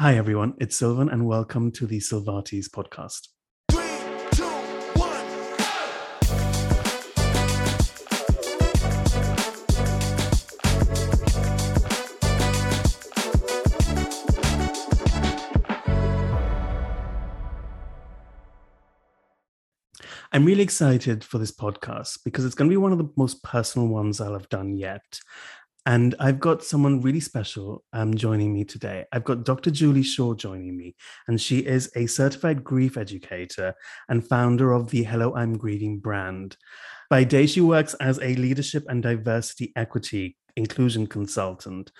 Hi, everyone. It's Sylvan, and welcome to the Sylvatis podcast. I'm really excited for this podcast because it's going to be one of the most personal ones I'll have done yet. And I've got someone really special um, joining me today. I've got Dr. Julie Shaw joining me, and she is a certified grief educator and founder of the Hello, I'm Grieving brand. By day, she works as a leadership and diversity equity inclusion consultant.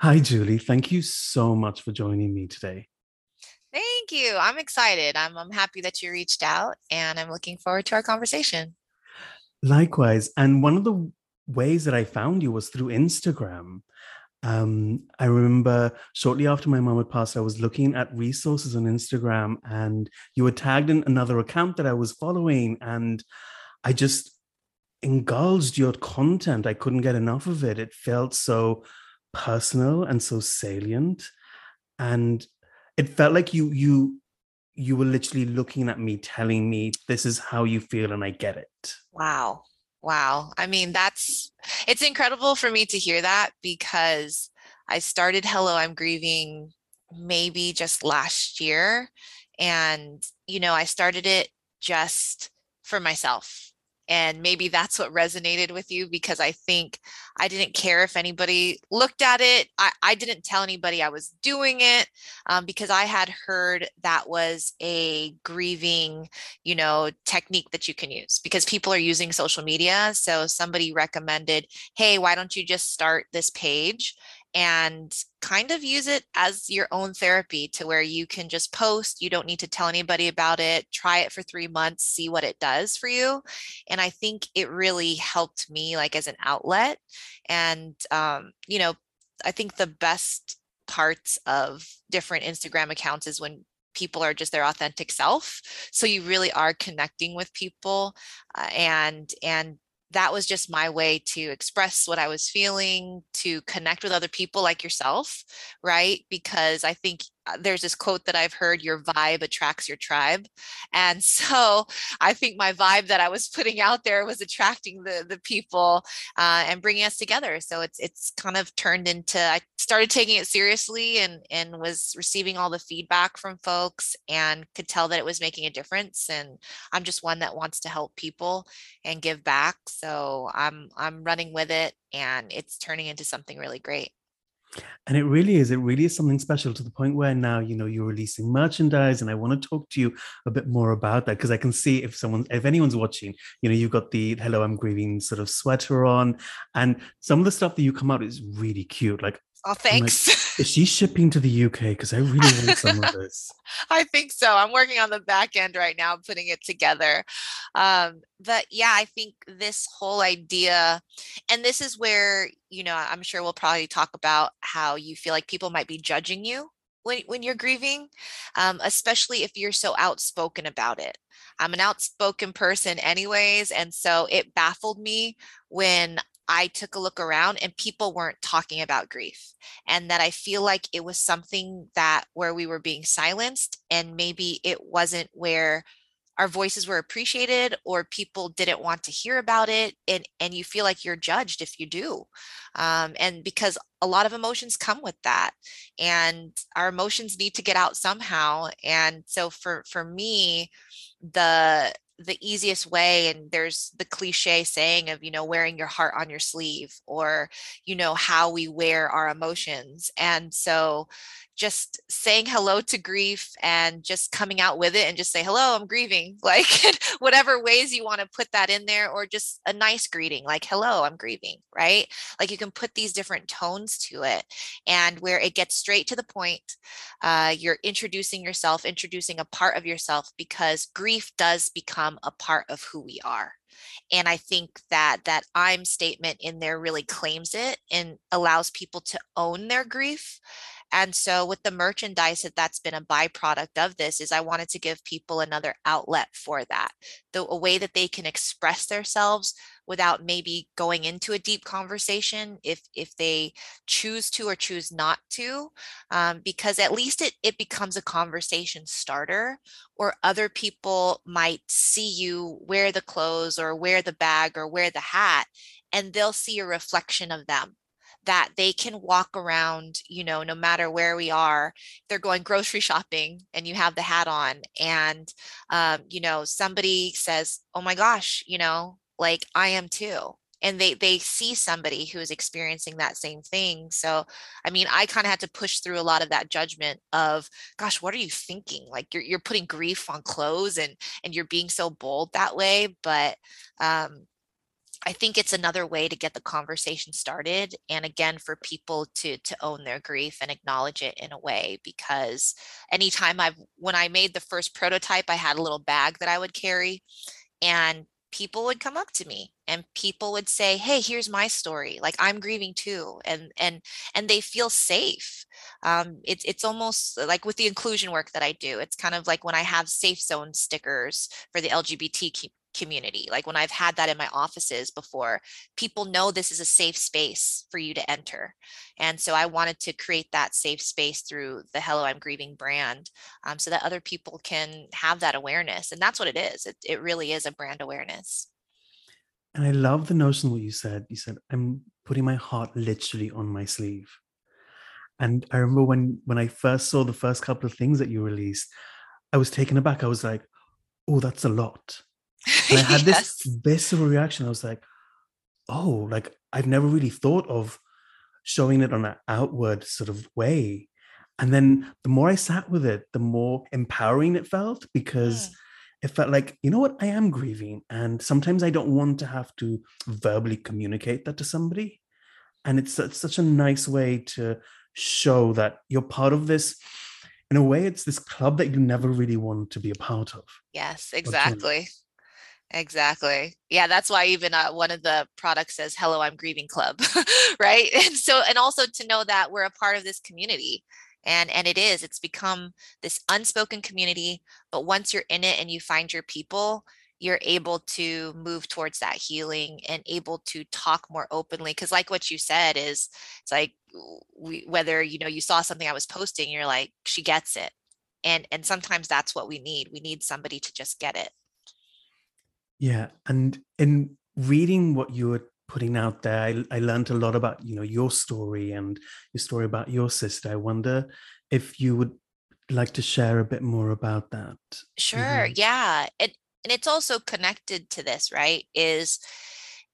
Hi, Julie. Thank you so much for joining me today. Thank you. I'm excited. I'm, I'm happy that you reached out and I'm looking forward to our conversation. Likewise. And one of the ways that I found you was through Instagram. Um, I remember shortly after my mom had passed, I was looking at resources on Instagram and you were tagged in another account that I was following. And I just engulfed your content. I couldn't get enough of it. It felt so personal and so salient. And it felt like you you you were literally looking at me telling me this is how you feel and I get it. Wow. Wow. I mean, that's it's incredible for me to hear that because I started Hello, I'm Grieving maybe just last year. And, you know, I started it just for myself and maybe that's what resonated with you because i think i didn't care if anybody looked at it. I, I didn't tell anybody i was doing it um, because i had heard that was a grieving you know technique that you can use because people are using social media. So somebody recommended hey why don't you just start this page and kind of use it as your own therapy to where you can just post. You don't need to tell anybody about it. Try it for three months, see what it does for you. And I think it really helped me, like as an outlet. And, um, you know, I think the best parts of different Instagram accounts is when people are just their authentic self so you really are connecting with people uh, and and that was just my way to express what I was feeling, to connect with other people like yourself, right? Because I think there's this quote that I've heard your vibe attracts your tribe. And so I think my vibe that I was putting out there was attracting the the people uh, and bringing us together. So it's it's kind of turned into I started taking it seriously and and was receiving all the feedback from folks and could tell that it was making a difference and I'm just one that wants to help people and give back. So I'm I'm running with it and it's turning into something really great. And it really is. It really is something special to the point where now, you know, you're releasing merchandise. And I want to talk to you a bit more about that because I can see if someone, if anyone's watching, you know, you've got the Hello, I'm Grieving sort of sweater on. And some of the stuff that you come out is really cute. Like Oh, thanks. Like, is she shipping to the UK? Because I really want some of this. I think so. I'm working on the back end right now, putting it together. Um, but yeah, I think this whole idea, and this is where, you know, I'm sure we'll probably talk about how you feel like people might be judging you when, when you're grieving, um, especially if you're so outspoken about it. I'm an outspoken person, anyways. And so it baffled me when I took a look around and people weren't talking about grief. And that I feel like it was something that where we were being silenced and maybe it wasn't where our voices were appreciated or people didn't want to hear about it and and you feel like you're judged if you do um, and because a lot of emotions come with that and our emotions need to get out somehow and so for for me the the easiest way and there's the cliche saying of you know wearing your heart on your sleeve or you know how we wear our emotions and so just saying hello to grief and just coming out with it and just say hello i'm grieving like whatever ways you want to put that in there or just a nice greeting like hello i'm grieving right? Like you can put these different tones to it and where it gets straight to the point uh, you're introducing yourself introducing a part of yourself because grief does become a part of who we are. And i think that that i'm statement in there really claims it and allows people to own their grief and so with the merchandise that that's been a byproduct of this is i wanted to give people another outlet for that. The a way that they can express themselves without maybe going into a deep conversation if if they choose to or choose not to um, because at least it, it becomes a conversation starter or other people might see you wear the clothes or wear the bag or wear the hat and they'll see a reflection of them that they can walk around, you know, no matter where we are. They're going grocery shopping and you have the hat on, and, um, you know, somebody says, Oh my gosh, you know, like I am too. And they they see somebody who is experiencing that same thing. So, I mean, I kind of had to push through a lot of that judgment of, gosh, what are you thinking? Like you're you're putting grief on clothes and and you're being so bold that way. But um, I think it's another way to get the conversation started and again for people to to own their grief and acknowledge it in a way because anytime I've when I made the first prototype I had a little bag that I would carry and people would come up to me and people would say hey here's my story. Like i'm grieving too and and and they feel safe. Um, it's it's almost like with the inclusion work that i do it's kind of like when i have safe zone stickers for the lgbt community. Like when I've had that in my offices before, people know this is a safe space for you to enter. And so I wanted to create that safe space through the Hello, I'm Grieving brand um, so that other people can have that awareness. And that's what it is. It, it really is a brand awareness. And I love the notion what you said. You said, I'm putting my heart literally on my sleeve. And I remember when when I first saw the first couple of things that you released, I was taken aback. I was like, oh, that's a lot and I had yes. this visceral reaction. I was like, oh, like I've never really thought of showing it on an outward sort of way. And then the more I sat with it, the more empowering it felt because mm. it felt like, you know what, I am grieving. And sometimes I don't want to have to verbally communicate that to somebody. And it's, it's such a nice way to show that you're part of this. In a way, it's this club that you never really want to be a part of. Yes, exactly. Exactly. Yeah, that's why even uh, one of the products says "Hello, I'm Grieving Club," right? And so, and also to know that we're a part of this community, and and it is. It's become this unspoken community. But once you're in it and you find your people, you're able to move towards that healing and able to talk more openly. Because, like what you said, is it's like we, whether you know you saw something I was posting, you're like, she gets it, and and sometimes that's what we need. We need somebody to just get it. Yeah, and in reading what you were putting out there, I, I learned a lot about you know your story and your story about your sister. I wonder if you would like to share a bit more about that. Sure. Mm-hmm. Yeah, and and it's also connected to this, right? Is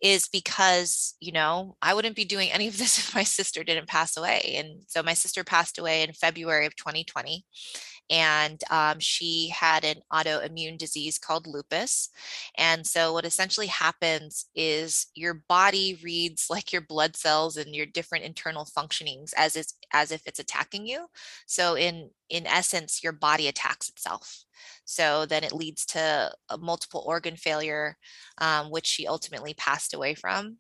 is because you know i wouldn't be doing any of this if my sister didn't pass away and so my sister passed away in february of 2020 and um, she had an autoimmune disease called lupus. And so, what essentially happens is your body reads like your blood cells and your different internal functionings as it's, as if it's attacking you. So, in in essence, your body attacks itself. So then it leads to a multiple organ failure, um, which she ultimately passed away from.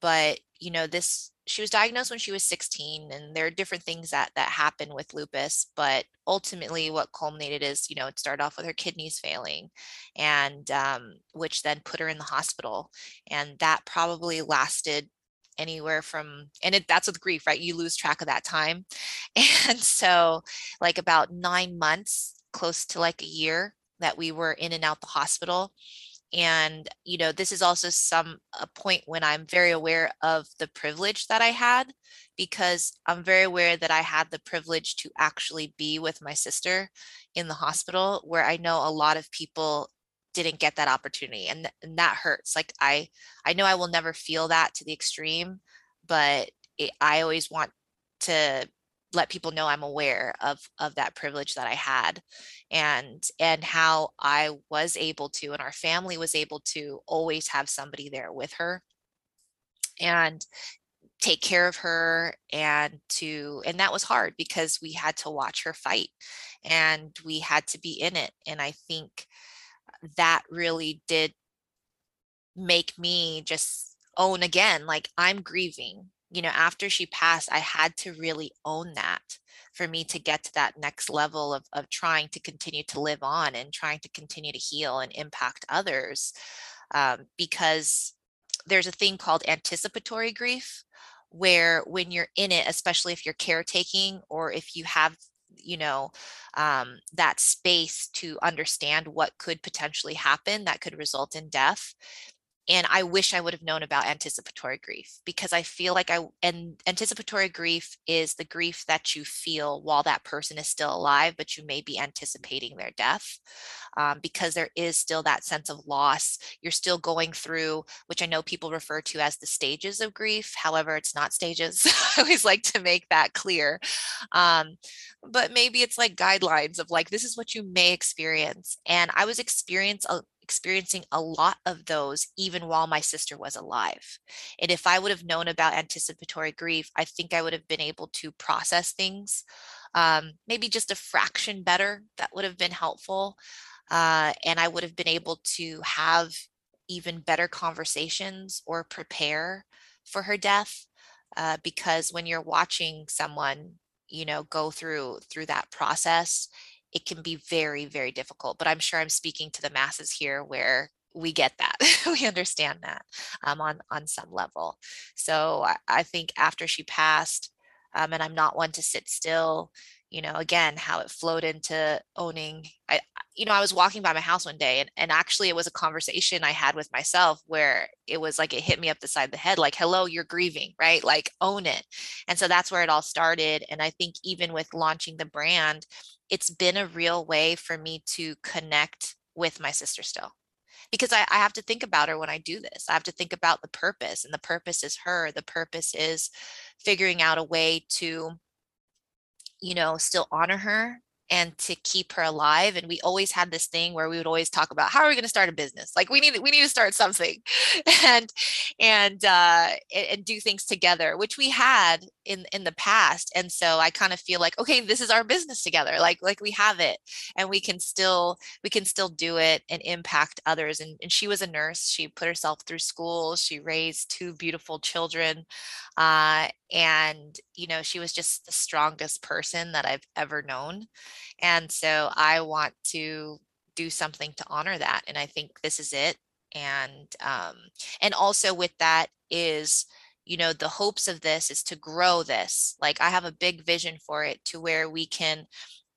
But you know, this she was diagnosed when she was 16 and there are different things that that happen with lupus but ultimately what culminated is you know it started off with her kidneys failing and um, which then put her in the hospital and that probably lasted anywhere from and it, that's with grief right? You lose track of that time. And so like about nine months close to like a year that we were in and out the hospital and you know this is also some a point when i'm very aware of the privilege that i had because i'm very aware that i had the privilege to actually be with my sister in the hospital where i know a lot of people didn't get that opportunity and, and that hurts like i i know i will never feel that to the extreme but it, i always want to let people know I'm aware of of that privilege that I had and and how I was able to and our family was able to always have somebody there with her and take care of her and to and that was hard because we had to watch her fight and we had to be in it and I think that really did make me just own again like I'm grieving you know, after she passed, I had to really own that for me to get to that next level of, of trying to continue to live on and trying to continue to heal and impact others. Um, because there's a thing called anticipatory grief, where when you're in it, especially if you're caretaking or if you have you know um, that space to understand what could potentially happen that could result in death and i wish i would have known about anticipatory grief because i feel like i and anticipatory grief is the grief that you feel while that person is still alive but you may be anticipating their death um, because there is still that sense of loss. You're still going through which i know people refer to as the stages of grief however it's not stages. I always like to make that clear um, but maybe it's like guidelines of like this is what you may experience and i was experience experiencing a lot of those even while my sister was alive. And if I would have known about anticipatory grief, I think I would have been able to process things um, maybe just a fraction better. That would have been helpful. Uh, and I would have been able to have even better conversations or prepare for her death. Uh, because when you're watching someone, you know, go through through that process, it can be very, very difficult. But I'm sure I'm speaking to the masses here where we get that we understand that um, on on some level so I, I, think after she passed um, and i'm not one to sit still you know again how it flowed into owning i you know i was walking by my house one day and, and actually it was a conversation i had with myself where it was like it hit me up the side of the head like hello you're grieving right like own it and so that's where it all started and i think even with launching the brand it's been a real way for me to connect with my sister still because I, I, have to think about her when I do this. I have to think about the purpose, and the purpose is her. The purpose is figuring out a way to you know, still honor her and to keep her alive and we always had this thing where we would always talk about how are we going to start a business like we need we need to start something and and uh and do things together which we had in in the past and so i kind of feel like okay this is our business together like like we have it and we can still we can still do it and impact others and, and she was a nurse she put herself through school she raised two beautiful children uh and you know she was just the strongest person that i've ever known and so i want to do something to honor that and i think this is it and um and also with that is you know the hopes of this is to grow this like i have a big vision for it to where we can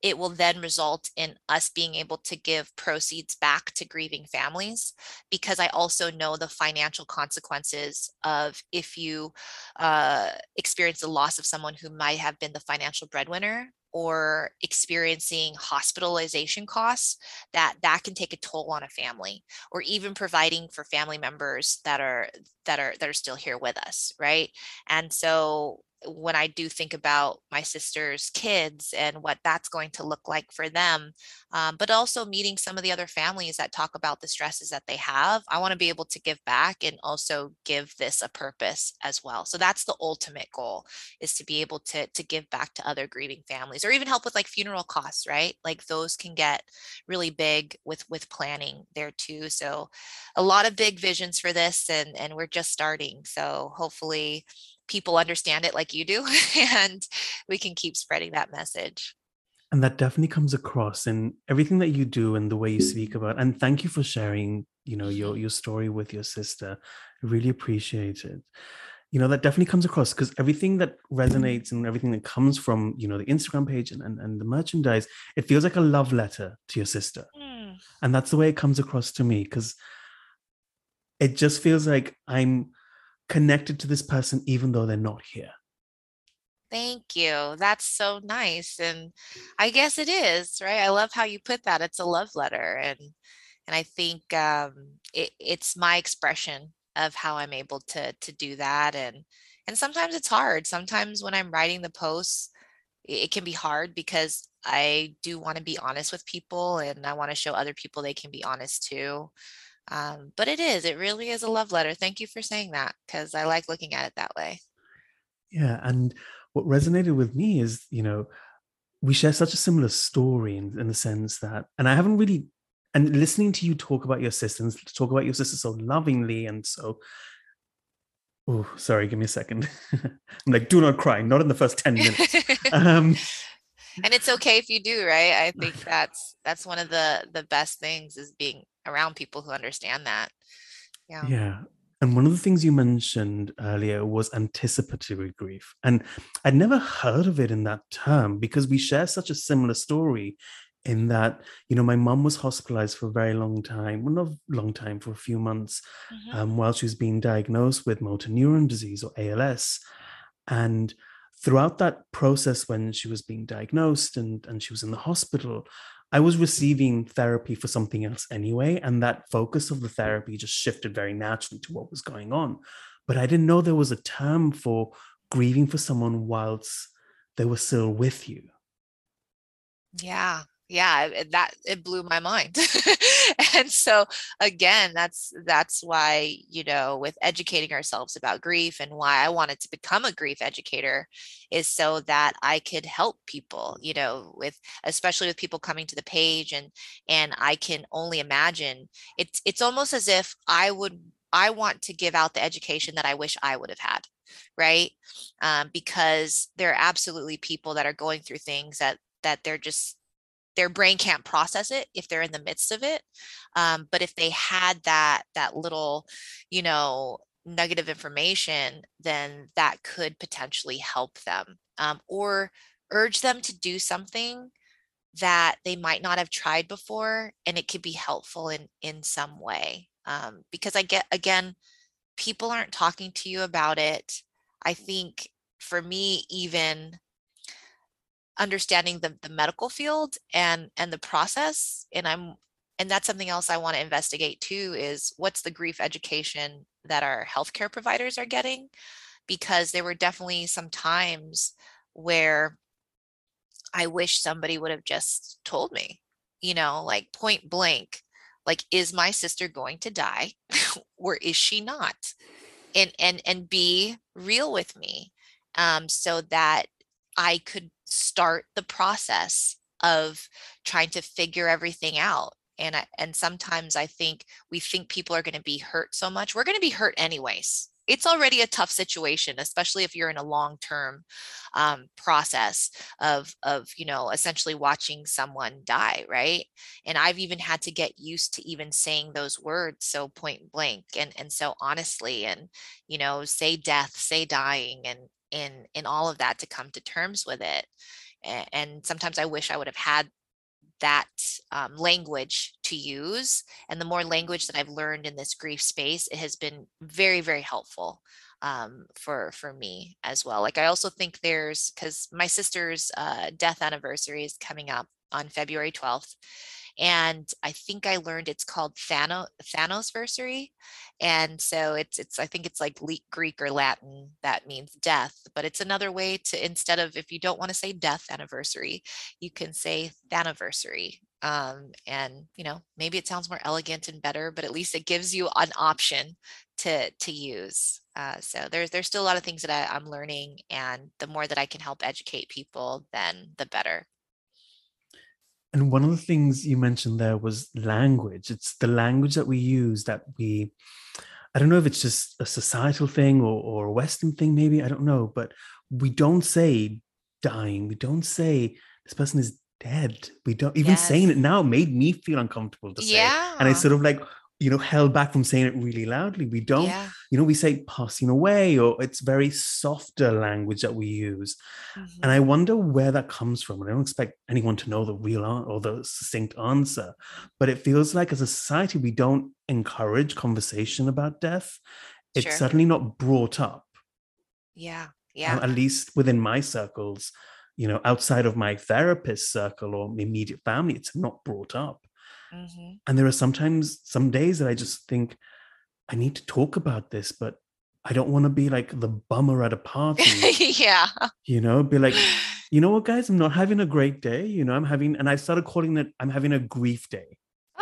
it will then result in us being able to give proceeds back to grieving families because I also know the financial consequences of if you uh, experience the loss of someone who might have been the financial breadwinner or experiencing hospitalization costs that that can take a toll on a family or even providing for family members that are that are that are still here with us right? And so when I do think about my sister's kids and what that's going to look like for them, um, but also meeting some of the other families that talk about the stresses that they have, I want to be able to give back and also give this a purpose as well. So that's the ultimate goal is to be able to to give back to other grieving families or even help with like funeral costs, right? Like those can get really big with with planning there too. So a lot of big visions for this and and we're just starting. So hopefully people understand it like you do and we can keep spreading that message. And that definitely comes across in everything that you do and the way you speak mm-hmm. about and thank you for sharing you know your mm-hmm. your story with your sister. I really appreciate it. You know that definitely comes across because everything that mm-hmm. resonates and everything that comes from you know the instagram page and, and, and the merchandise it feels like a love letter to your sister. Mm. and that's the way it comes across to me because it just feels like i'm connected to this person even though they're not here. Thank you. That's so nice. And I guess it is, right? I love how you put that. It's a love letter. And and I think um, it, it's my expression of how I'm able to to do that. And and sometimes it's hard. Sometimes when I'm writing the posts, it can be hard because I do want to be honest with people and I want to show other people they can be honest too. Um, but it is, it really is a love letter. Thank you for saying that because I like looking at it that way. Yeah. And what resonated with me is, you know, we share such a similar story in, in the sense that, and I haven't really, and listening to you talk about your sisters, talk about your sister so lovingly and so, oh, sorry, give me a second. I'm like, do not cry, not in the first 10 minutes. um, and it's okay if you do right i think that's that's one of the the best things is being around people who understand that yeah yeah and one of the things you mentioned earlier was anticipatory grief and i'd never heard of it in that term because we share such a similar story in that you know my mom was hospitalized for a very long time well not long time for a few months mm-hmm. um, while she was being diagnosed with motor neuron disease or als and throughout that process when she was being diagnosed and, and she was in the hospital i was receiving therapy for something else anyway and that focus of the therapy just shifted very naturally to what was going on. But i didn't know there was a term for grieving for someone whilst they were still with you. Yeah yeah that it blew my mind. And so again that's that's why you know with educating ourselves about grief and why i wanted to become a grief educator is so that i could help people you know with especially with people coming to the page and and i can only imagine it's it's almost as if i would i want to give out the education that i wish i would have had right? Um, because there are absolutely people that are going through things that that they're just their brain can't process it if they're in the midst of it um, but if they had that that little you know nugget of information then that could potentially help them um, or urge them to do something that they might not have tried before and it could be helpful in in some way um, because i get again people aren't talking to you about it. I think for me even understanding the, the medical field and and the process and i'm and that's something else i want to investigate too is what's the grief education that our healthcare providers are getting? Because there were definitely some times where i wish somebody would have just told me you know like point blank like is my sister going to die or is she not? And and and be real with me um so that i could start the process of trying to figure everything out and I, and sometimes i think we think people are going to be hurt so much we're going to be hurt anyways. It's already a tough situation especially if you're in a long term um, process of of you know essentially watching someone die right? And i've even had to get used to even saying those words so point blank and and so honestly and you know say death say dying and in in all of that to come to terms with it and sometimes i wish i would have had that um, language to use and the more language that i've learned in this grief space it has been very very helpful um, for for me as well. Like i also think there's because my sister's uh, death anniversary is coming up on february 12th and I think I learned it's called Thanos Thanosversary, and so it's it's I think it's like Greek or Latin that means death, but it's another way to instead of if you don't want to say death anniversary, you can say Thaniversary. Um, and you know maybe it sounds more elegant and better, but at least it gives you an option to to use. Uh, so there's there's still a lot of things that I, I'm learning, and the more that I can help educate people, then the better. And one of the things you mentioned there was language. It's the language that we use that we, I don't know if it's just a societal thing or, or a Western thing, maybe, I don't know, but we don't say dying. We don't say this person is dead. We don't even yes. saying it now made me feel uncomfortable to say. Yeah. And I sort of like you know held back from saying it really loudly we don't yeah. you know we say passing away or it's very softer language that we use mm-hmm. and i wonder where that comes from and i don't expect anyone to know the real or the succinct answer but it feels like as a society we don't encourage conversation about death it's sure. certainly not brought up yeah yeah at least within my circles you know outside of my therapist circle or immediate family it's not brought up Mm-hmm. And there are sometimes some days that I just think I need to talk about this, but I don't want to be like the bummer at a party. yeah. You know, be like, you know what, guys, I'm not having a great day. You know, I'm having, and I started calling it, I'm having a grief day.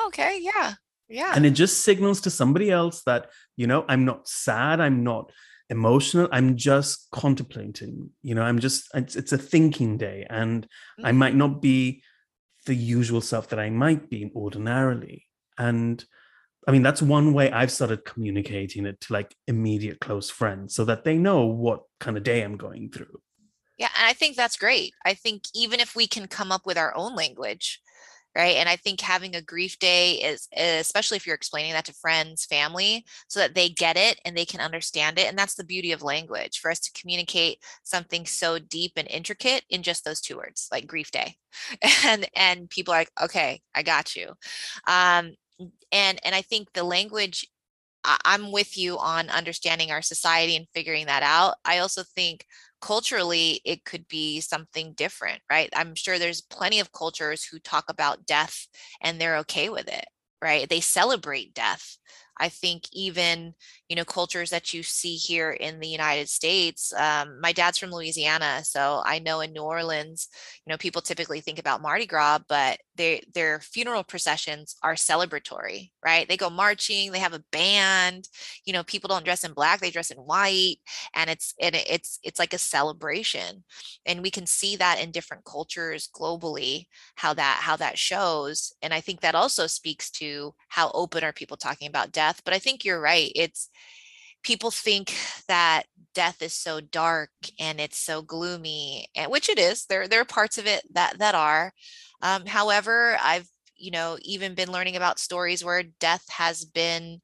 Okay. Yeah. Yeah. And it just signals to somebody else that, you know, I'm not sad. I'm not emotional. I'm just contemplating, you know, I'm just, it's, it's a thinking day. And mm-hmm. I might not be the usual self that I might be ordinarily. And I mean, that's one way I've started communicating it to like immediate close friends so that they know what kind of day I'm going through. Yeah, and I think that's great. I think even if we can come up with our own language, right? And I think having a grief day is, especially if you're explaining that to friends, family, so that they get it and they can understand it. And that's the beauty of language for us to communicate something so deep and intricate in just those two words, like grief day. And and people are like, okay, I got you. Um, and and I think the language I'm with you on understanding our society and figuring that out. I also think culturally it could be something different, right? I'm sure there's plenty of cultures who talk about death and they're okay with it, right? They celebrate death. I think even you know cultures that you see here in the United States. Um, my dad's from Louisiana, so I know in New Orleans, you know, people typically think about Mardi Gras, but they, their funeral processions are celebratory, right? They go marching, they have a band. You know, people don't dress in black; they dress in white, and it's and it's it's like a celebration, and we can see that in different cultures globally how that how that shows, and I think that also speaks to how open are people talking about death but i think you're right it's people think that death is so dark and it's so gloomy and which it is there there are parts of it that that are um, however i've you know even been learning about stories where death has been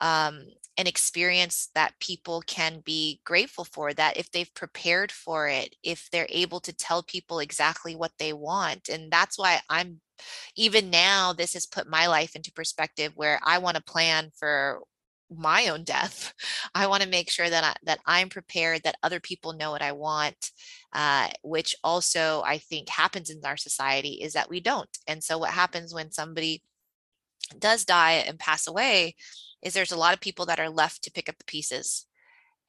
um, an experience that people can be grateful for that if they've prepared for it if they're able to tell people exactly what they want and that's why i'm even now this has put my life into perspective where i want to plan for my own death. I want to make sure that I, that i'm prepared that other people know what i want uh, which also i think happens in our society is that we don't. And so what happens when somebody does die and pass away is there's a lot of people that are left to pick up the pieces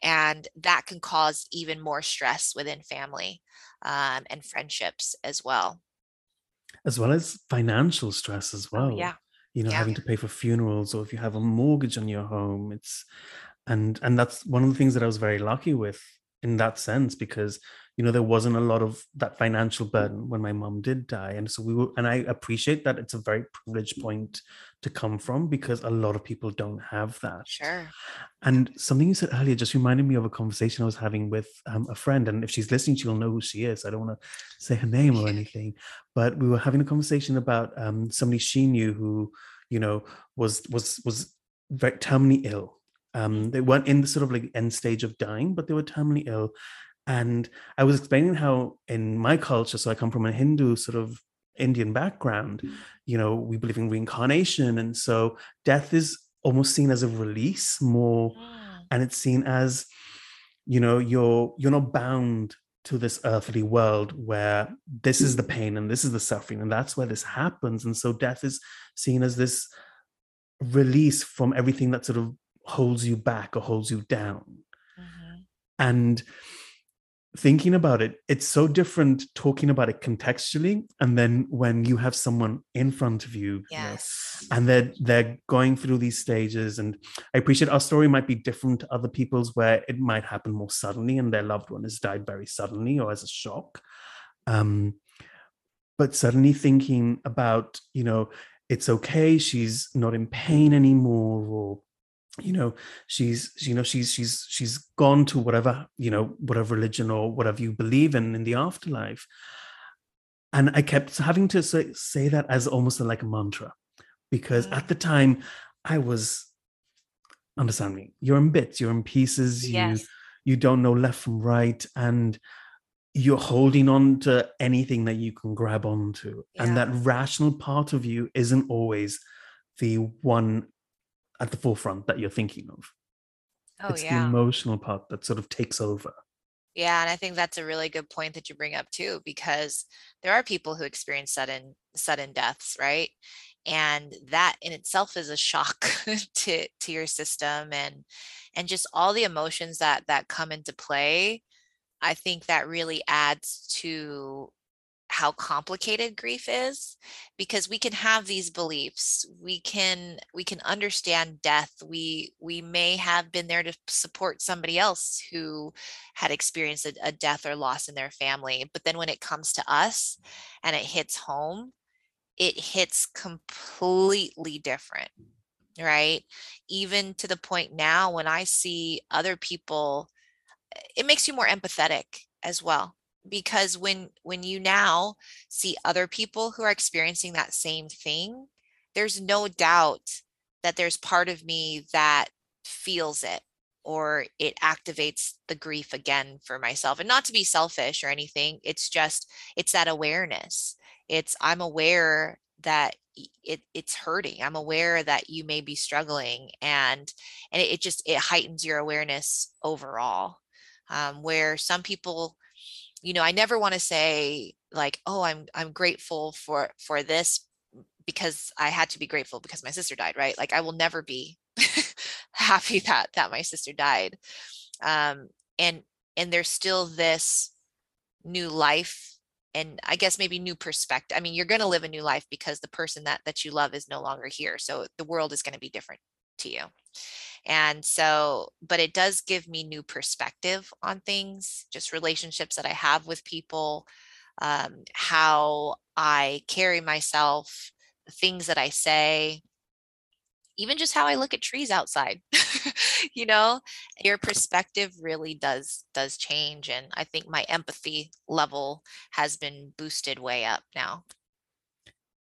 and that can cause even more stress within family um, and friendships as well. As well as financial stress as well. oh, yeah you know yeah. having to pay for funerals or if you have a mortgage on your home it's and and that's one of the things that i was very lucky with in that sense because you know there wasn't a lot of that financial burden when my mom did die. And so we were and i appreciate that it's a very privileged point to come from because a lot of people don't have that. Sure. And something you said earlier just reminded me of a conversation i was having with um, a friend. And if she's listening she'll know who she is. I don't want to say her name or anything. But we were having a conversation about um, somebody she knew who you know was was was very terminally ill. Um, they weren't in the sort of like end stage of dying but they were terminally ill and I was explaining how in my culture, so I come from a Hindu sort of Indian background, you know, we believe in reincarnation. And so death is almost seen as a release more, mm. and it's seen as, you know, you're you're not bound to this earthly world where this is the pain and this is the suffering, and that's where this happens. And so death is seen as this release from everything that sort of holds you back or holds you down. Mm-hmm. And thinking about it, it's so different talking about it contextually, and then when you have someone in front of you, yes, you know, and they're they're going through these stages. And I appreciate our story might be different to other people's, where it might happen more suddenly, and their loved one has died very suddenly or as a shock. Um, but suddenly thinking about, you know, it's okay, she's not in pain anymore, or you know she's you know she's she's she's gone to whatever you know whatever religion or whatever you believe in in the afterlife and i kept having to say, say that as almost like a mantra because mm. at the time i was understand me you're in bits you're in pieces yes. you you don't know left from right and you're holding on to anything that you can grab onto yeah. and that rational part of you isn't always the one at the forefront that you're thinking of. Oh, it's yeah. the emotional part that sort of takes over. Yeah, and I think that's a really good point that you bring up too, because there are people who experience sudden sudden deaths, right? And that in itself is a shock to to your system and and just all the emotions that that come into play. I think that really adds to how complicated grief is because we can have these beliefs we can we can understand death we we may have been there to support somebody else who had experienced a, a, death or loss in their family but then when it comes to us and it hits home it hits completely different right? Even to the point now when i see other people eh, it makes you more empathetic as well because when when you now see other people who are experiencing that same thing there's no doubt that there's part of me that feels it or it activates the grief again for myself. And not to be selfish or anything it's just it's that awareness. It's i'm aware that it, it's hurting. I'm aware that you may be struggling and and it, it just it heightens your awareness overall. Um, where some people you know i never want to say like oh i'm i'm grateful for for this because i had to be grateful because my sister died right? Like i will never be happy that that my sister died. Um and and there's still this new life and i guess maybe new perspective i mean you're going to live a new life because the person that that you love is no longer here so the world is going to be different to you and so, but it does give me new perspective on things, just relationships that I have with people, um, how I carry myself, the things that I say, even just how I look at trees outside. you know, your perspective really does does change and I think my empathy level has been boosted way up now.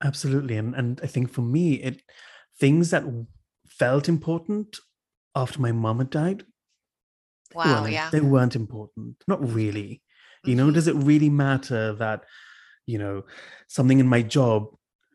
Absolutely. And and I think for me it things that felt important after my mom had died. Wow, yeah. They weren't important. Not really. You know, mm-hmm. does it really matter that, you know, something in my job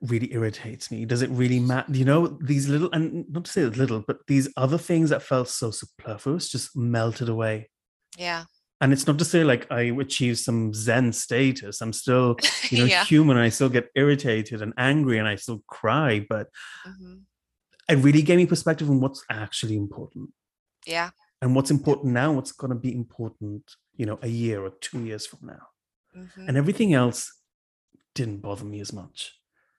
really irritates me? Does it really matter? You know, these little, and not to say little, but these other things that felt so superfluous just melted away. Yeah. And it's not to say like I achieved some Zen status. I'm still, you know, yeah. human and I still get irritated and angry and I still cry, but mm-hmm it really gave me perspective on what's actually important. Yeah. And what's important now, what's going to be important, you know, a year or two years from now. Mm-hmm. And everything else didn't bother me as much.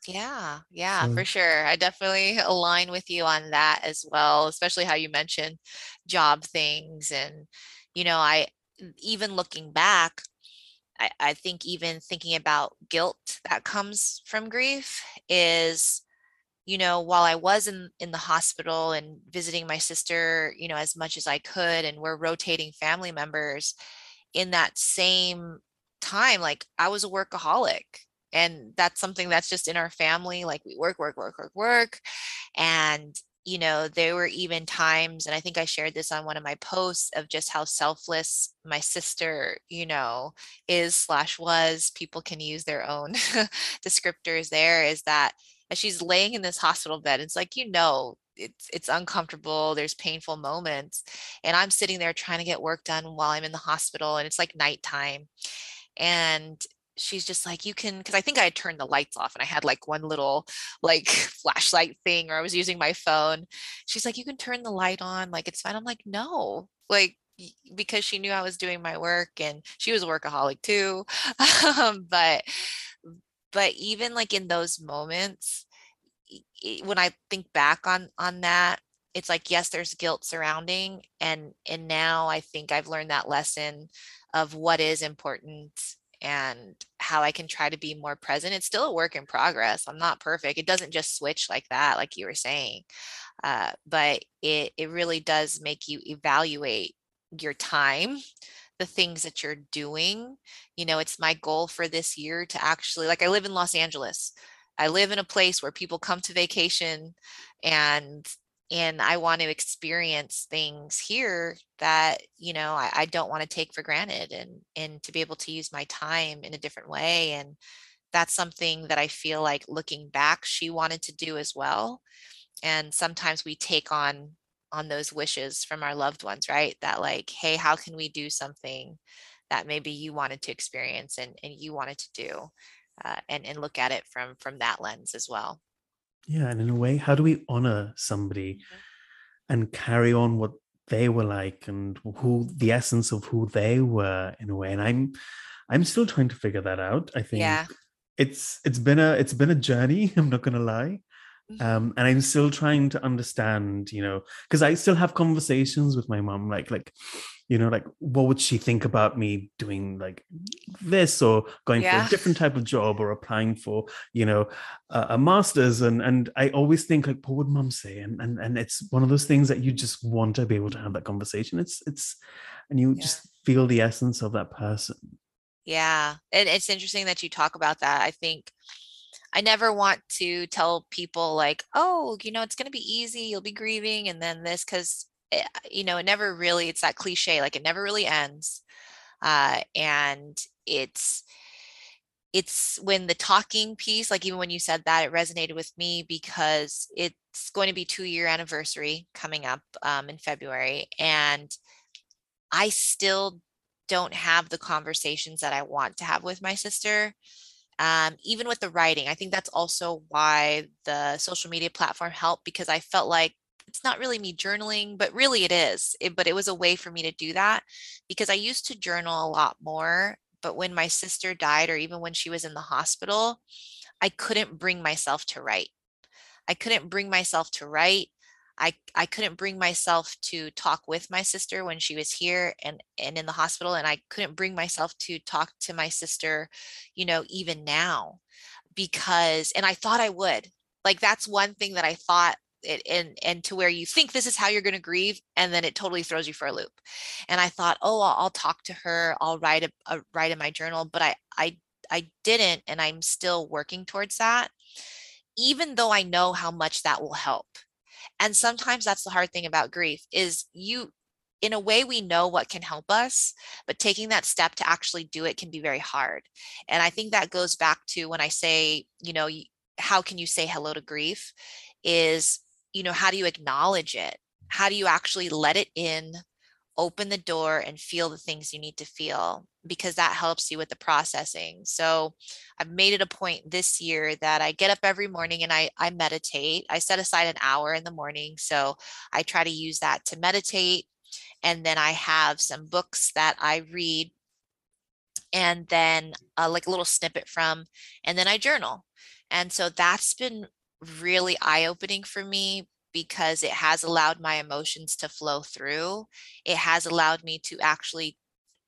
Yeah, yeah, so, for sure. I definitely align with you on that as well, especially how you mentioned job things. And, you know, I, even looking back, I, I think even thinking about guilt that comes from grief is you know while i was in in the hospital and visiting my sister you know as much as i could and we're rotating family members in that same time like i was a workaholic and that's something that's just in our family like we work work work work work and you know there were even times and i think i shared this on one of my posts of just how selfless my sister you know is slash was people can use their own descriptors there is that as she's laying in this hospital bed it's like you know it's it's uncomfortable there's painful moments and i'm sitting there trying to get work done while i'm in the hospital and it's like nighttime and she's just like you can because i think i had turned the lights off and i had like one little like flashlight thing or i was using my phone. She's like you can turn the light on like it's fine. I'm like no like because she knew i was doing my work and she was a workaholic too um, but but even like in those moments when i think back on on that it's like yes there's guilt surrounding and and now i think i've learned that lesson of what is important and how i can try to be more present. It's still a work in progress. I'm not perfect. It doesn't just switch like that like you were saying uh, but it it really does make you evaluate your time the things that you're doing. You know, it's my goal for this year to actually, like, I live in Los Angeles. I live in a place where people come to vacation and and I want to experience things here that you know I, I don't want to take for granted and and to be able to use my time in a different way and that's something that I feel like looking back she wanted to do as well and sometimes we take on on those wishes from our loved ones, right? That like, hey, how can we do something that maybe you wanted to experience and, and you wanted to do uh, and, and look at it from from that lens as well. Yeah. And in a way, how do we honor somebody mm-hmm. and carry on what they were like and who the essence of who they were in a way? And I'm I'm still trying to figure that out. I think yeah. it's it's been a it's been a journey, I'm not gonna lie. Um and i'm still trying to understand you know because i still have conversations with my mom like like you know like what would she think about me doing like this or going yeah. for a different type of job or applying for you know a, a master's and and i always think like what would mom say and and and it's one of those things that you just want to be able to have that conversation it's it's and you yeah. just feel the essence of that person Yeah. And it's interesting that you talk about that. I think I never want to tell people like, oh, you know, it's going to be easy. You'll be grieving and then this, because, you know, it never really, it's that cliche, like it never really ends. Uh, and it's, it's when the talking piece, like even when you said that, it resonated with me because it's going to be two year anniversary coming up um, in February. And I still don't have the conversations that I want to have with my sister. Um, even with the writing, I think that's also why the social media platform helped because I felt like it's not really me journaling, but really it is. It, but it was a way for me to do that because I used to journal a lot more. But when my sister died, or even when she was in the hospital, I couldn't bring myself to write. I couldn't bring myself to write. I, I couldn't bring myself to talk with my sister when she was here and, and in the hospital. And I couldn't bring myself to talk to my sister, you know, even now because, and I thought I would. Like that's one thing that I thought it, and and to where you think this is how you're going to grieve and then it totally throws you for a loop and i thought oh i'll, I'll talk to her i'll write a, a, write in my journal but i i i didn't and i'm still working towards that even though i know how much that will help and sometimes that's the hard thing about grief is you in a way we know what can help us but taking that step to actually do it can be very hard. And i think that goes back to when i say you know how can you say hello to grief is you know how do you acknowledge it? How do you actually let it in open the door and feel the things you need to feel because that helps you with the processing. So I've made it a point this year that I get up every morning and I, I meditate. I set aside an hour in the morning. So I try to use that to meditate. And then I have some books that I read and then uh, like a little snippet from, and then I journal. And so that's been really eye opening for me because it has allowed my emotions to flow through. It has allowed me to actually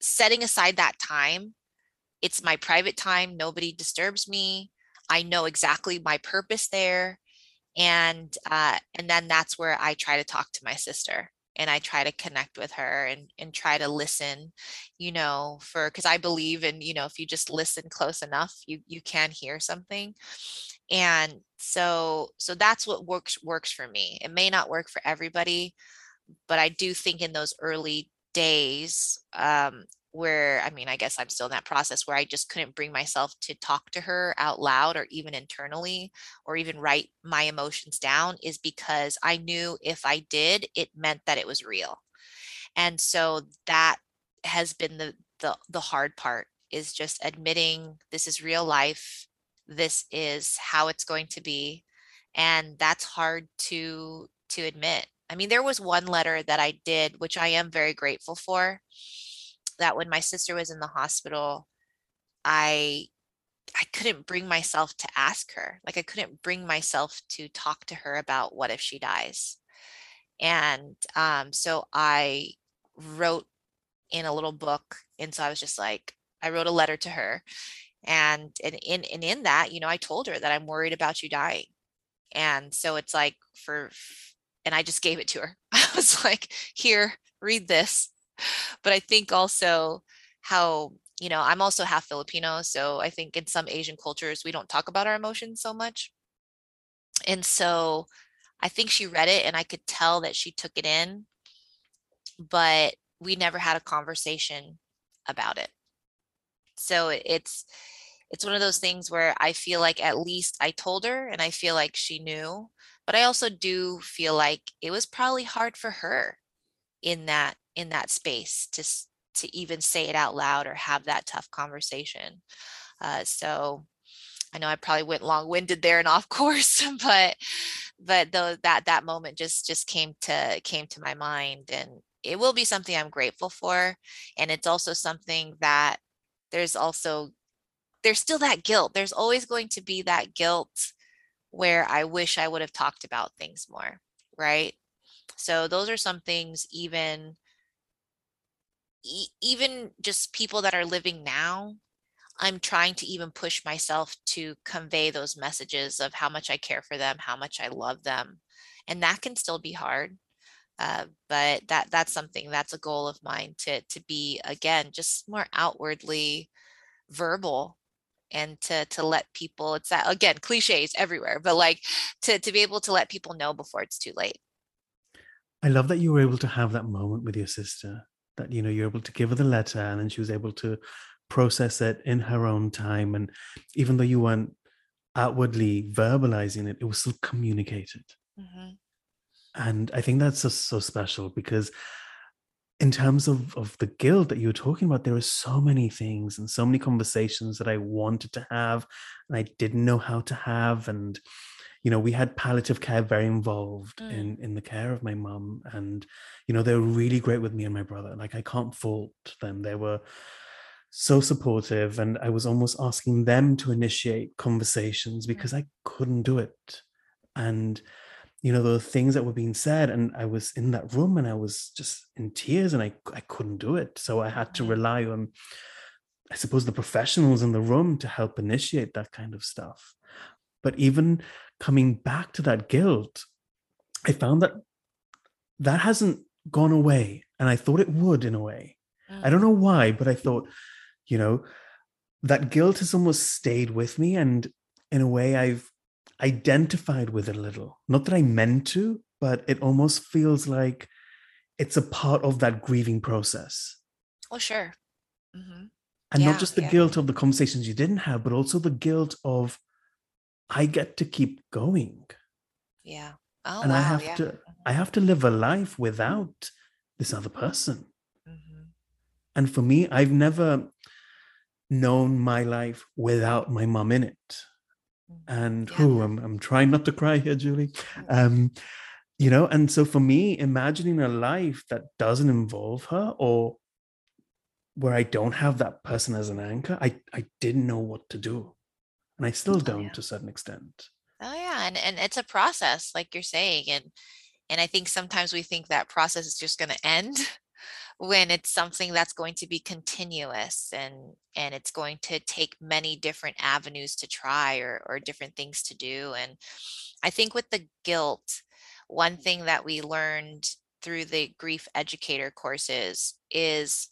setting aside that time. It's my private time. Nobody disturbs me. I know exactly my purpose there. And uh, and then that's where I try to talk to my sister and I try to connect with her and and try to listen, you know, for because I believe in, you know, if you just listen close enough, you you can hear something and so so that's what works works for me it may not work for everybody but i do think in those early days um where i mean i guess i'm still in that process where i just couldn't bring myself to talk to her out loud or even internally or even write my emotions down is because i knew if i did it meant that it was real. And so that has been the the, the hard part is just admitting this is real life this is how it's going to be and that's hard to to admit i mean there was one letter that i did which i am very grateful for that when my sister was in the hospital i i couldn't bring myself to ask her like i couldn't bring myself to talk to her about what if she dies. And um, so i wrote in a little book and so i was just like i wrote a letter to her and and in and in that you know i told her that i'm worried about you dying. And so it's like for and i just gave it to her. I was like here read this. But i think also how you know i'm also half filipino so i think in some asian cultures we don't talk about our emotions so much. And so i think she read it and i could tell that she took it in but we never had a conversation about it. So it's it's one of those things where I feel like at least I told her and I feel like she knew, but I also do feel like it was probably hard for her in that in that space to to even say it out loud or have that tough conversation. Uh, so I know I probably went long-winded there and off course, but but though that that moment just just came to came to my mind and it will be something I'm grateful for. And it's also something that there's also there's still that guilt there's always going to be that guilt where i wish i would have talked about things more right? So those are some things even even just people that are living now i'm trying to even push myself to convey those messages of how much i care for them how much i love them and that can still be hard uh, but that that's something that's a goal of mine to to be again just more outwardly verbal and to to let people it's that again cliches everywhere but like to to be able to let people know before it's too late i love that you were able to have that moment with your sister that you know you're able to give her the letter and then she was able to process it in her own time and even though you weren't outwardly verbalizing it it was still communicated mm-hmm. and i think that's just so special because in terms of of the guilt that you were talking about there are so many things and so many conversations that i wanted to have and i didn't know how to have and you know we had palliative care very involved mm. in in the care of my mum and you know they were really great with me and my brother like i can't fault them they were so supportive and i was almost asking them to initiate conversations mm. because i couldn't do it and you know the things that were being said and i was in that room and i was just in tears and i i couldn't do it so i had to mm. rely on i suppose the professionals in the room to help initiate that kind of stuff but even coming back to that guilt i found that that hasn't gone away and i thought it would in a way mm. i don't mm. know why but i thought you know that guilt has almost stayed with me and in a way i've identified with it a little. Not that I meant to, but it almost feels like it's a part of that grieving process. Oh, sure. Mm-hmm. And yeah, not just the yeah. guilt of the conversations you didn't have, but also the guilt of I get to keep going. Yeah. Oh, and wow, I have yeah. to I have to live a life without this other person. Mm-hmm. And for me, I've never known my life without my mom in it and yeah. oh, I'm I'm trying not to cry here, Julie. Um, you know, and so for me, imagining a life that doesn't involve her or where I don't have that person as an anchor, I I didn't know what to do, and I still oh, don't yeah. to a certain extent. Oh yeah, and and it's a process, like you're saying, and and I think sometimes we think that process is just going to end when it's something that's going to be continuous and and it's going to take many different avenues to try or or different things to do and i think with the guilt one thing that we learned through the grief educator courses is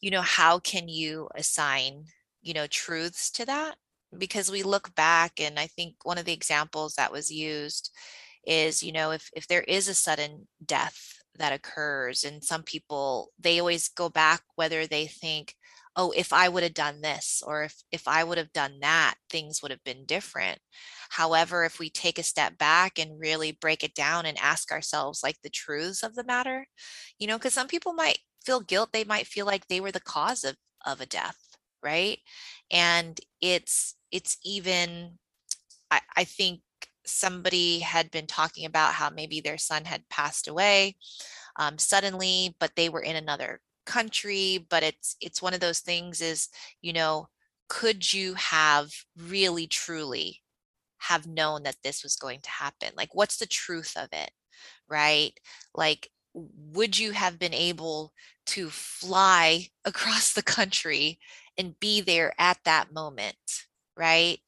you know how can you assign you know truths to that? Because we look back and i think one of the examples that was used is you know if if there is a sudden death that occurs and some people they always go back whether they think oh if i would have done this or if if i would have done that things would have been different. However if we take a step back and really break it down and ask ourselves like the truths of the matter you know because some people might feel guilt they might feel like they were the cause of of a death right? And it's it's even i, I think somebody had been talking about how maybe their son had passed away um, suddenly, but they were in another country. But it's it's one of those things is, you know, could you have really truly have known that this was going to happen? Like, what's the truth of it? Right? Like, would you have been able to fly across the country and be there at that moment? Right?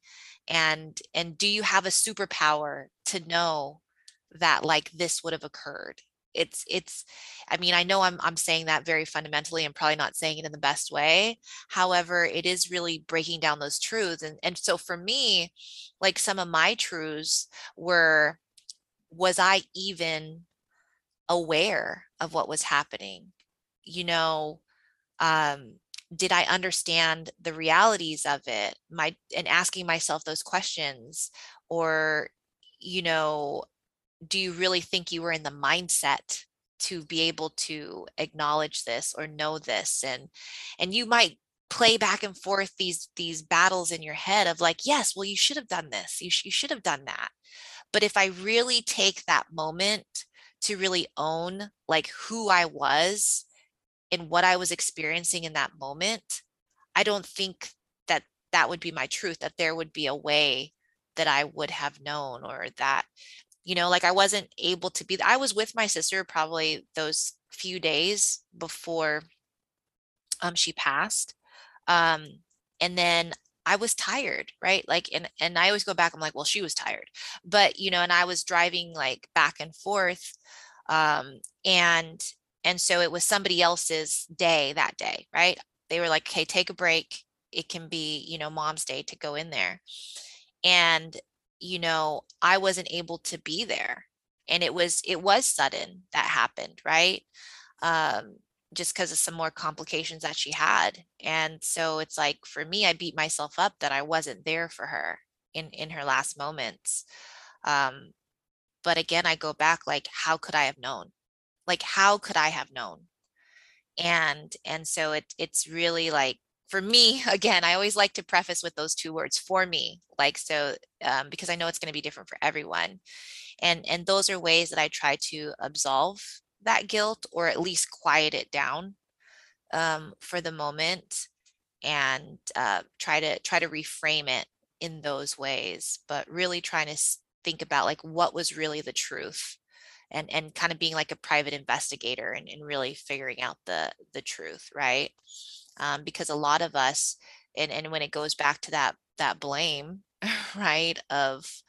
And and do you have a superpower to know that like this would have occurred? It's it's i mean i know i'm i'm saying that very fundamentally and probably not saying it in the best way. However it is really breaking down those truths and and so for me like some of my truths were was i even aware of what was happening? You know um did I understand the realities of it? My and asking myself those questions, or you know, do you really think you were in the mindset to be able to acknowledge this or know this? And and you might play back and forth these these battles in your head of like, yes, well, you should have done this, you, sh- you should have done that. But if I really take that moment to really own like who I was in what I was experiencing in that moment, I don't think that that would be my truth, that there would be a way that I would have known or that, you know, like I wasn't able to be, I was with my sister probably those few days before um, she passed. Um, and then I was tired, right? Like, and and I always go back. I'm like, well, she was tired, but you know, and I was driving like back and forth, um, and and so it was somebody else's day that day, right? They were like, okay, take a break. it can be you know mom's day to go in there and you know i wasn't able to be there and it was it was sudden that happened right um just because of some more complications that she had and so it's like for me i beat myself up that i wasn't there for her in in her last moments um but again i go back like how could i have known like how could i have known? And and so it it's really like for me again i always like to preface with those two words for me like so um, because i know it's going to be different for everyone. And and those are ways that i try to absolve that guilt or at least quiet it down um, for the moment and uh, try to try to reframe it in those ways but really trying to think about like what was really the truth and and kind of being like a private investigator and, and really figuring out the the truth right? Um, because a lot of us and and when it goes back to that that blame right of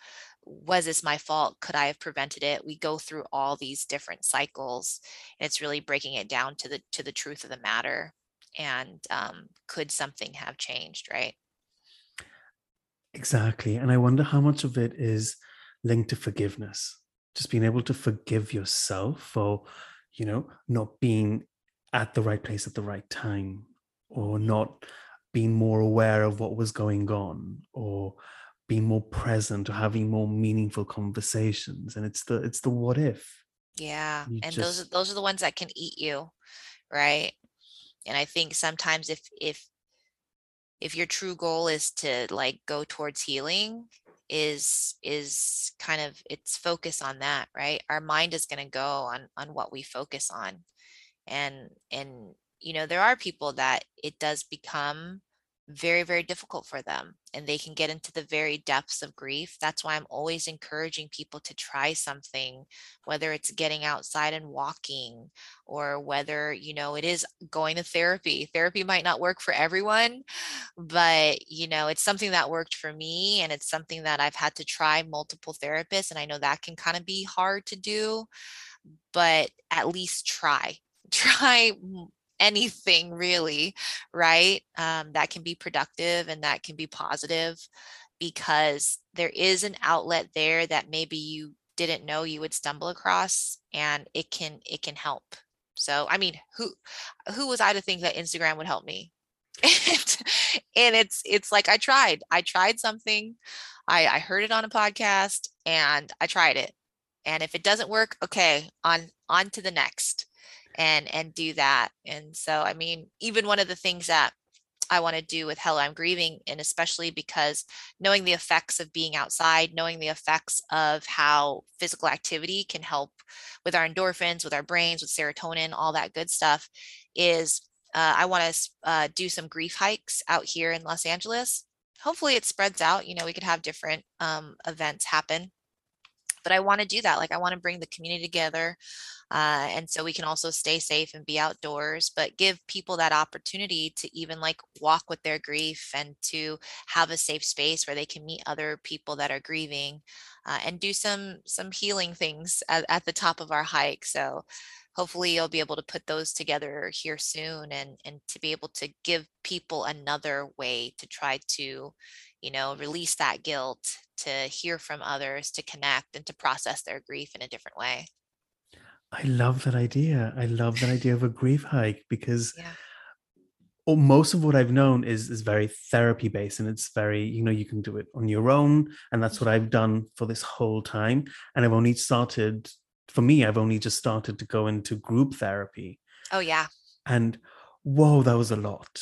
was this my fault? Could i have prevented it? we go through all these different cycles and it's really breaking it down to the to the truth of the matter and um, could something have changed right? Exactly and i wonder how much of it is linked to forgiveness just being able to forgive yourself for you know not being at the right place at the right time or not being more aware of what was going on or being more present or having more meaningful conversations. And it's the it's the what if. Yeah you and just... those are those are the ones that can eat you right? And i think sometimes if if if your true goal is to like go towards healing is is kind of it's focus on that right? Our mind is going to go on on what we focus on. And and you know there are people that it does become very very difficult for them and they can get into the very depths of grief. That's why i'm always encouraging people to try something whether it's getting outside and walking or whether you know it is going to therapy. Therapy might not work for everyone but you know it's something that worked for me and it's something that i've had to try multiple therapists and i know that can kind of be hard to do but at least try. Try anything really, right? Um, that can be productive and that can be positive because there is an outlet there that maybe you didn't know you would stumble across and it can it can help. So i mean who who was i to think that instagram would help me? And, it's it's like i tried i tried something i i heard it on a podcast and i tried it. And if it doesn't work okay on on to the next and and do that and so i mean even one of the things that I want to do with Hello, I'm grieving, and especially because knowing the effects of being outside, knowing the effects of how physical activity can help with our endorphins, with our brains, with serotonin, all that good stuff, is uh, I want to uh, do some grief hikes out here in Los Angeles. Hopefully, it spreads out. You know, we could have different um, events happen but I want to do that. Like I want to bring the community together. Uh, and so we can also stay safe and be outdoors, but give people that opportunity to even like walk with their grief and to have a safe space where they can meet other people that are grieving uh, and do some some healing things at, at the top of our hike. So hopefully you'll be able to put those together here soon and and to be able to give people another way to try to you know release that guilt to hear from others to connect and to process their grief in a different way. I love that idea. I love that idea of a grief hike because yeah. well, most of what i've known is is very therapy based and it's very you know you can do it on your own and that's what mm-hmm. i've done for this whole time and i've only started for me i've only just started to go into group therapy. Oh yeah. And whoa that was a lot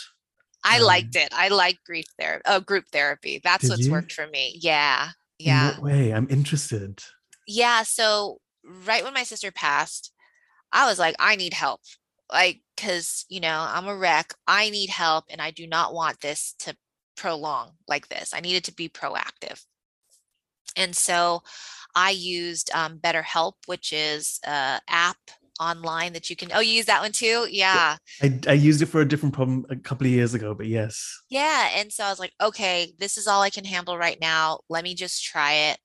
I um, liked it. I like grief therapy. Oh, group therapy. That's what's you? worked for me. Yeah. Yeah. In what way? I'm interested. Yeah. So right when my sister passed, I was like, I need help. Like, cause you know, I'm a wreck. I need help and I do not want this to prolong like this. I needed to be proactive. And so I used um, BetterHelp, which is an app online that you can oh you use that one too? Yeah. I, I used it for a different problem a couple of years ago but yes. Yeah and so i was like okay this is all i can handle right now. Let me just try it.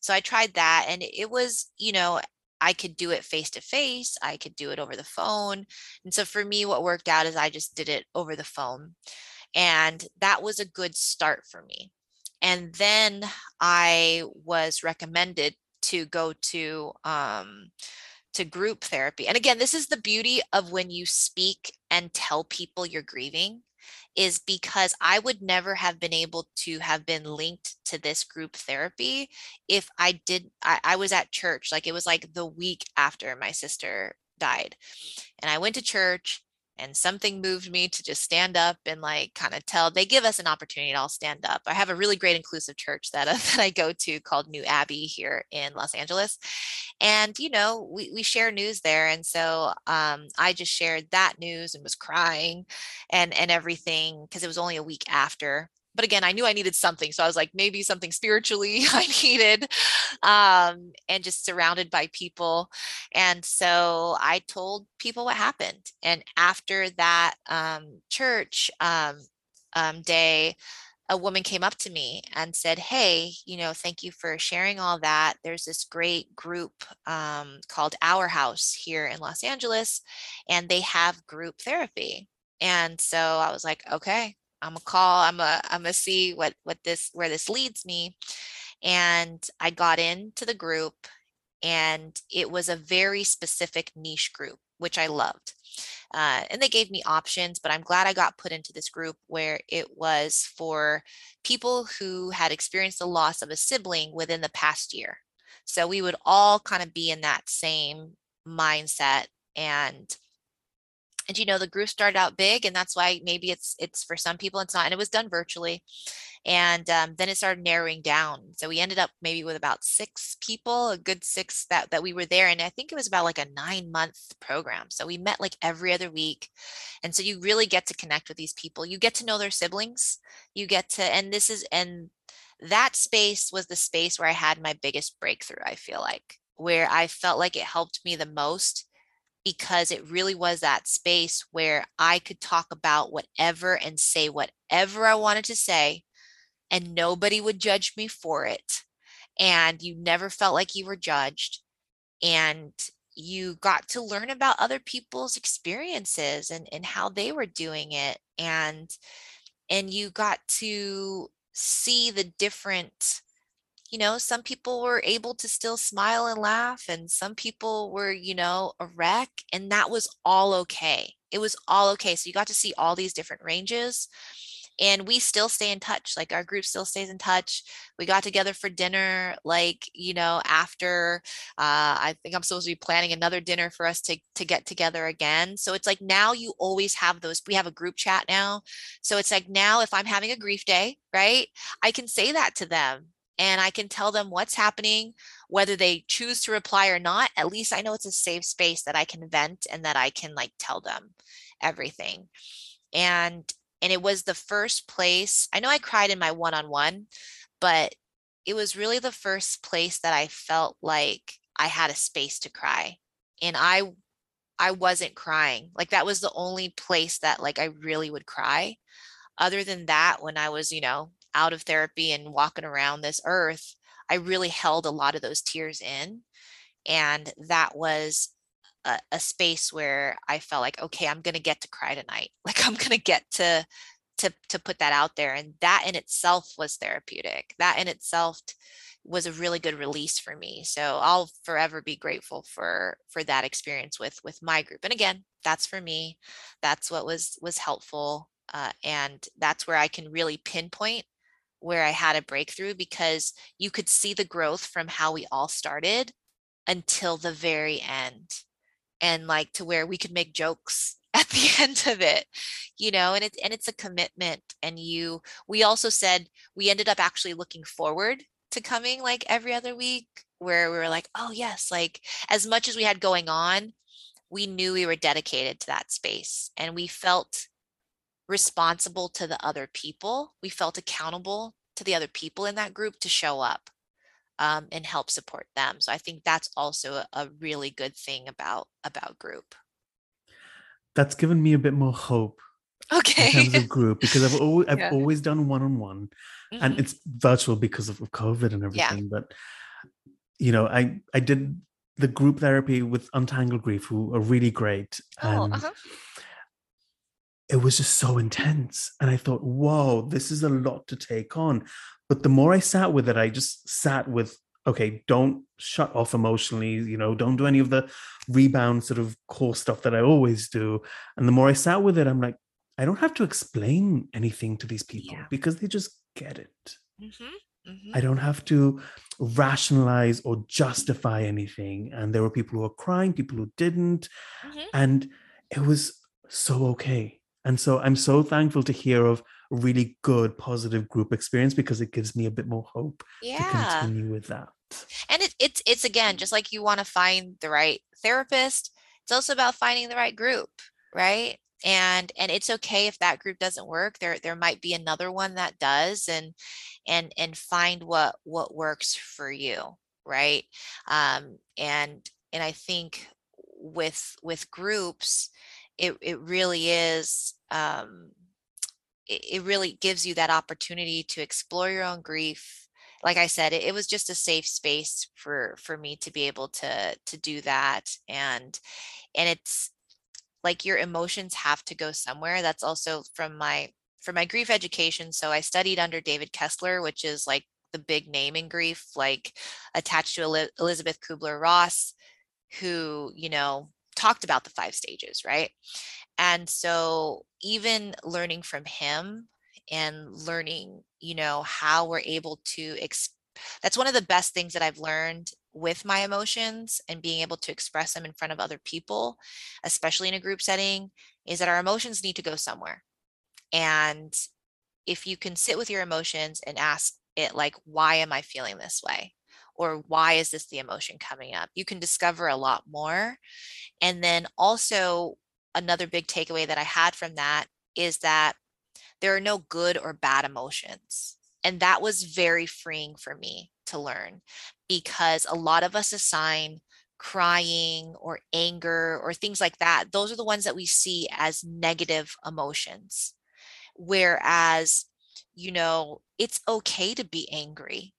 So i tried that and it was you know i could do it face to face i could do it over the phone and so for me what worked out is i just did it over the phone And that was a good start for me. And then I was recommended to go to um, to group therapy. And again, this is the beauty of when you speak and tell people you're grieving is because I would never have been able to have been linked to this group therapy if I did I, I was at church like it was like the week after my sister died and I went to church and something moved me to just stand up and like kind of tell they give us an opportunity to all stand up. I have a really great inclusive church that, uh, that i go to called new abbey here in los angeles and you know we, we share news there and so um, i just shared that news and was crying and and everything because it was only a week after but again i knew i needed something so i was like maybe something spiritually i needed um, and just surrounded by people and so i told people what happened and after that um, church um, um day a woman came up to me and said hey you know thank you for sharing all that. There's this great group um, called our house here in los angeles and they have group therapy. And so i was like okay I'm a call. I'm a I'm a see what what this where this leads me. And I got into the group, and it was a very specific niche group, which I loved. Uh, and they gave me options, but I'm glad I got put into this group where it was for people who had experienced the loss of a sibling within the past year. So we would all kind of be in that same mindset and and you know the group started out big and that's why maybe it's it's for some people it's not and it was done virtually and um, then it started narrowing down. So we ended up maybe with about six people a good six that that we were there and i think it was about like a nine month program. So we met like every other week and so you really get to connect with these people. You get to know their siblings. You get to and this is and that space was the space where i had my biggest breakthrough i feel like where i felt like it helped me the most because it really was that space where I could talk about whatever and say whatever I wanted to say, and nobody would judge me for it. And you never felt like you were judged. And you got to learn about other people's experiences and, and how they were doing it. And and you got to see the different you know, some people were able to still smile and laugh, and some people were, you know, a wreck, and that was all okay. It was all okay. So you got to see all these different ranges. And we still stay in touch. Like our group still stays in touch. We got together for dinner, like, you know, after uh, I think I'm supposed to be planning another dinner for us to, to get together again. So it's like now you always have those. We have a group chat now. So it's like now if I'm having a grief day, right, I can say that to them and I can tell them what's happening, whether they choose to reply or not. At least I know it's a safe space that I can vent and that I can like tell them everything. And and it was the first place. I know I cried in my one-on-one, but it was really the first place that I felt like I had a space to cry. And I I wasn't crying. Like that was the only place that like I really would cry. Other than that, when I was, you know, out of therapy and walking around this earth, I really held a lot of those tears in. And that was a, a space where I felt like, okay, I'm going to get to cry tonight. Like I'm going to get to, to, to put that out there. And that in itself was therapeutic. That in itself was a really good release for me. So I'll forever be grateful for, for that experience with, with my group. And again, that's for me. That's what was, was helpful. Uh, and that's where I can really pinpoint where I had a breakthrough because you could see the growth from how we all started until the very end. And like to where we could make jokes at the end of it you know and it's and it's a commitment and you we also said we ended up actually looking forward to coming like every other week where we were like oh yes like as much as we had going on we knew we were dedicated to that space and we felt responsible to the other people. We felt accountable to the other people in that group to show up um, and help support them. So I think that's also a, really good thing about about group. That's given me a bit more hope okay in terms of group because I've always I've yeah. always done one on one, and it's virtual because of COVID and everything. Yeah. But you know, I I did the group therapy with Untangled Grief, who are really great, oh, and uh-huh it was just so intense. And I thought, whoa, this is a lot to take on. But the more I sat with it, I just sat with, okay, don't shut off emotionally, you know, don't do any of the rebound sort of core stuff that I always do. And the more I sat with it, I'm like, I don't have to explain anything to these people yeah. because they just get it. Mm-hmm. Mm-hmm. I don't have to rationalize or justify anything. And there were people who were crying, people who didn't. Mm-hmm. And it was so okay and so I'm so thankful to hear of a really good, positive group experience because it gives me a bit more hope yeah. to continue with that. And it, it's it's again just like you want to find the right therapist. It's also about finding the right group, right? And and it's okay if that group doesn't work. There there might be another one that does, and and and find what what works for you, right? Um, and and I think with with groups it, it really is um, it, it really gives you that opportunity to explore your own grief. Like i said it, it, was just a safe space for for me to be able to to do that and and it's like your emotions have to go somewhere. That's also from my from my grief education. So i studied under david kessler which is like the big name in grief like attached to elisabeth kubler-ross who you know talked about the five stages, right? And so even learning from him and learning, you know, how we're able to ex- that's one of the best things that I've learned with my emotions and being able to express them in front of other people, especially in a group setting, is that our emotions need to go somewhere. And if you can sit with your emotions and ask it, like, why am I feeling this way? or why is this the emotion coming up? You can discover a lot more. And then also, another big takeaway that I had from that is that there are no good or bad emotions. And that was very freeing for me to learn because a lot of us assign crying or anger or things like that. Those are the ones that we see as negative emotions. Whereas, you know, it's okay to be angry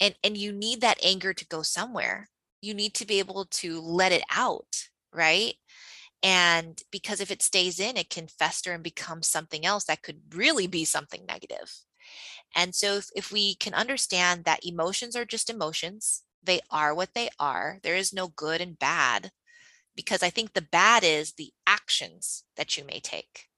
and and you need that anger to go somewhere you need to be able to let it out right and because if it stays in it can fester and become something else that could really be something negative. and so if, if we can understand that emotions are just emotions they are what they are there is no good and bad because i think the bad is the actions that you may take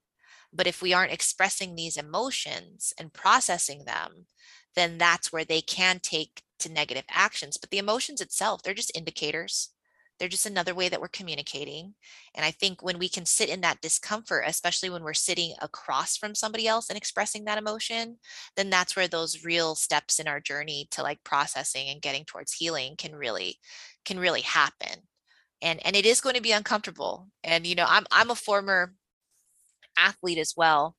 but if we aren't expressing these emotions and processing them then that's where they can take to negative actions. But the emotions itself, they're just indicators. They're just another way that we're communicating. And I think when we can sit in that discomfort, especially when we're sitting across from somebody else and expressing that emotion, then that's where those real steps in our journey to like processing and getting towards healing can really can really happen. And and it is going to be uncomfortable. And you know, I'm I'm a former athlete as well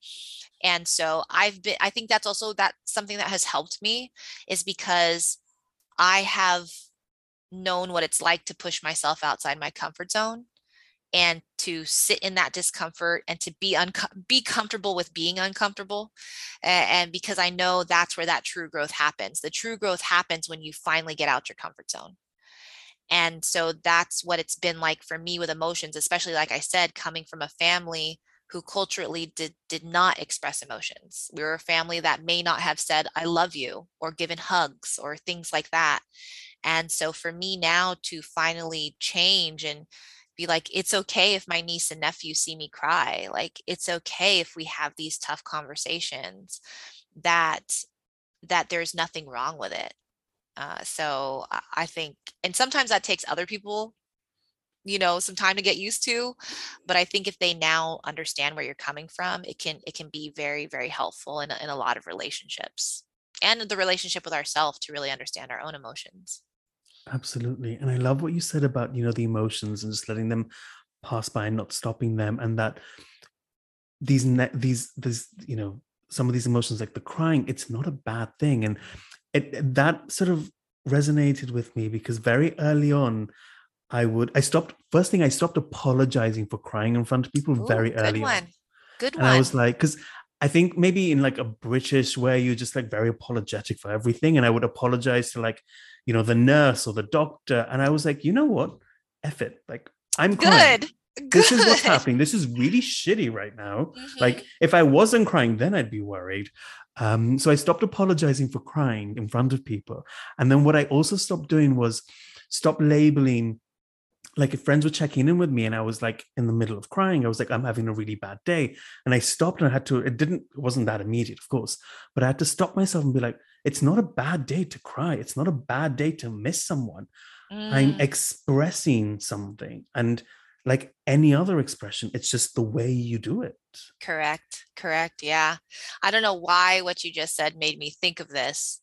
and so i've been i think that's also that something that has helped me is because i have known what it's like to push myself outside my comfort zone and to sit in that discomfort and to be un- be comfortable with being uncomfortable and, and because i know that's where that true growth happens the true growth happens when you finally get out your comfort zone and so that's what it's been like for me with emotions especially like i said coming from a family who culturally did, did not express emotions. We were a family that may not have said, I love you, or given hugs, or things like that. And so for me now to finally change and be like, it's okay if my niece and nephew see me cry. Like, it's okay if we have these tough conversations that that there's nothing wrong with it. Uh, so I think, and sometimes that takes other people you know some time to get used to but i think if they now understand where you're coming from it can it can be very very helpful in, in a lot of relationships and the relationship with ourselves to really understand our own emotions absolutely and i love what you said about you know the emotions and just letting them pass by and not stopping them and that these ne- these this you know some of these emotions like the crying it's not a bad thing and it that sort of resonated with me because very early on I would I stopped first thing I stopped apologizing for crying in front of people Ooh, very early. Good one. On. Good and one. I was like, because I think maybe in like a British way, you're just like very apologetic for everything. And I would apologize to like, you know, the nurse or the doctor. And I was like, you know what? F it. Like I'm good. this is what's happening. This is really shitty right now. Mm-hmm. Like, if I wasn't crying, then I'd be worried. Um, so I stopped apologizing for crying in front of people. And then what I also stopped doing was stop labeling like if friends were checking in with me and I was like in the middle of crying, I was like, I'm having a really bad day. And I stopped and I had to, it didn't, it wasn't that immediate, of course, but I had to stop myself and be like, it's not a bad day to cry. It's not a bad day to miss someone. Mm. I'm expressing something. And like any other expression, it's just the way you do it. Correct. Correct. Yeah. I don't know why what you just said made me think of this.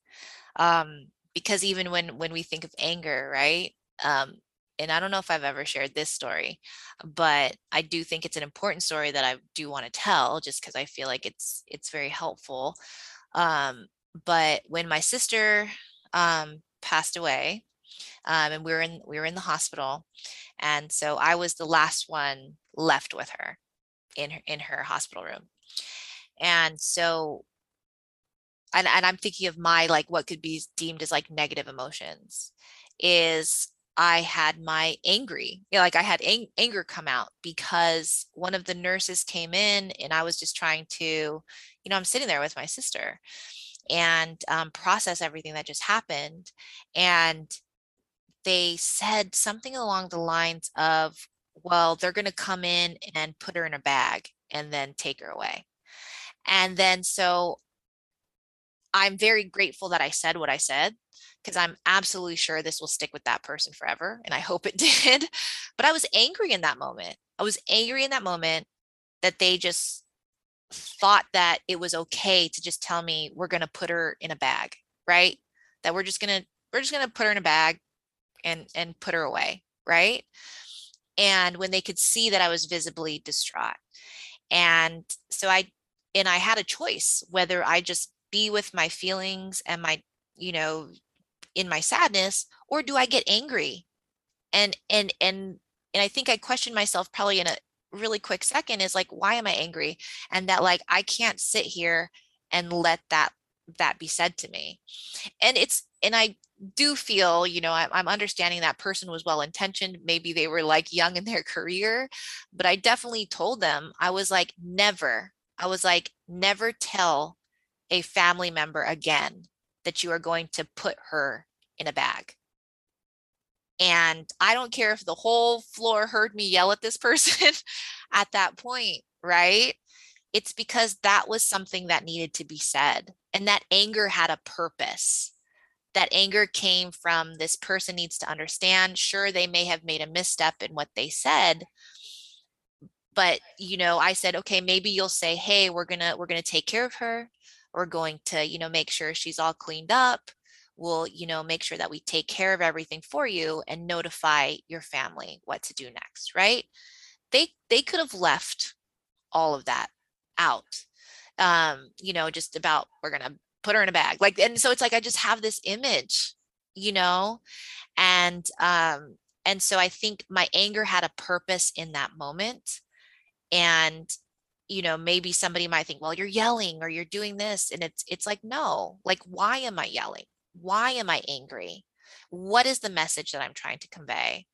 Um, because even when when we think of anger, right? Um, and I don't know if I've ever shared this story, but I do think it's an important story that I do want to tell just because I feel like it's it's very helpful. Um, but when my sister um, passed away, um, and we were in we were in the hospital, and so I was the last one left with her in her in her hospital room, and so. And, and I'm thinking of my like what could be deemed as like negative emotions is I had my angry, you know, like I had ang- anger come out because one of the nurses came in and I was just trying to, you know, I'm sitting there with my sister and um, process everything that just happened. And they said something along the lines of, well, they're going to come in and put her in a bag and then take her away. And then so I'm very grateful that I said what I said because I'm absolutely sure this will stick with that person forever. And I hope it did. But I was angry in that moment. I was angry in that moment that they just thought that it was okay to just tell me we're going to put her in a bag, right? That we're just going to we're just going to put her in a bag and and put her away, right? And when they could see that I was visibly distraught. And so I and I had a choice whether I just be with my feelings and my you know in my sadness or do i get angry and and and and i think i questioned myself probably in a really quick second is like why am i angry and that like i can't sit here and let that that be said to me and it's and i do feel you know I'm, understanding that person was well intentioned maybe they were like young in their career but i definitely told them i was like never i was like never tell a family member again that you are going to put her in a bag. And I don't care if the whole floor heard me yell at this person at that point, right? It's because that was something that needed to be said. And that anger had a purpose. That anger came from this person needs to understand. Sure, they may have made a misstep in what they said, but you know i said okay maybe you'll say hey we're gonna we're gonna take care of her we're going to you know make sure she's all cleaned up we'll you know make sure that we take care of everything for you and notify your family what to do next right? They they could have left all of that out um you know just about we're gonna put her in a bag. Like and so it's like i just have this image you know? And um and so i think my anger had a purpose in that moment. And you know maybe somebody might think well you're yelling or you're doing this and it's it's like no like why am i yelling why am i angry? What is the message that i'm trying to convey?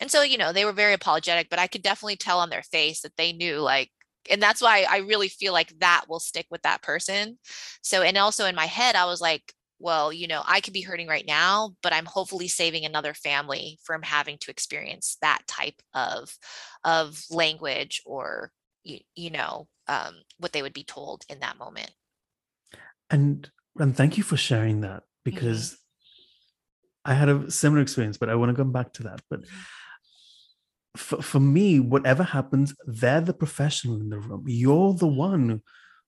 And so you know they were very apologetic but i could definitely tell on their face that they knew like and that's why i really feel like that will stick with that person. So and also in my head i was like well you know i could be hurting right now but i'm hopefully saving another family from having to experience that type of of language or you, you know um, what they would be told in that moment. And and thank you for sharing that. Because mm-hmm. i had a similar experience but i want to come back to that but mm-hmm. for, for me whatever happens they're the professional in the room you're the one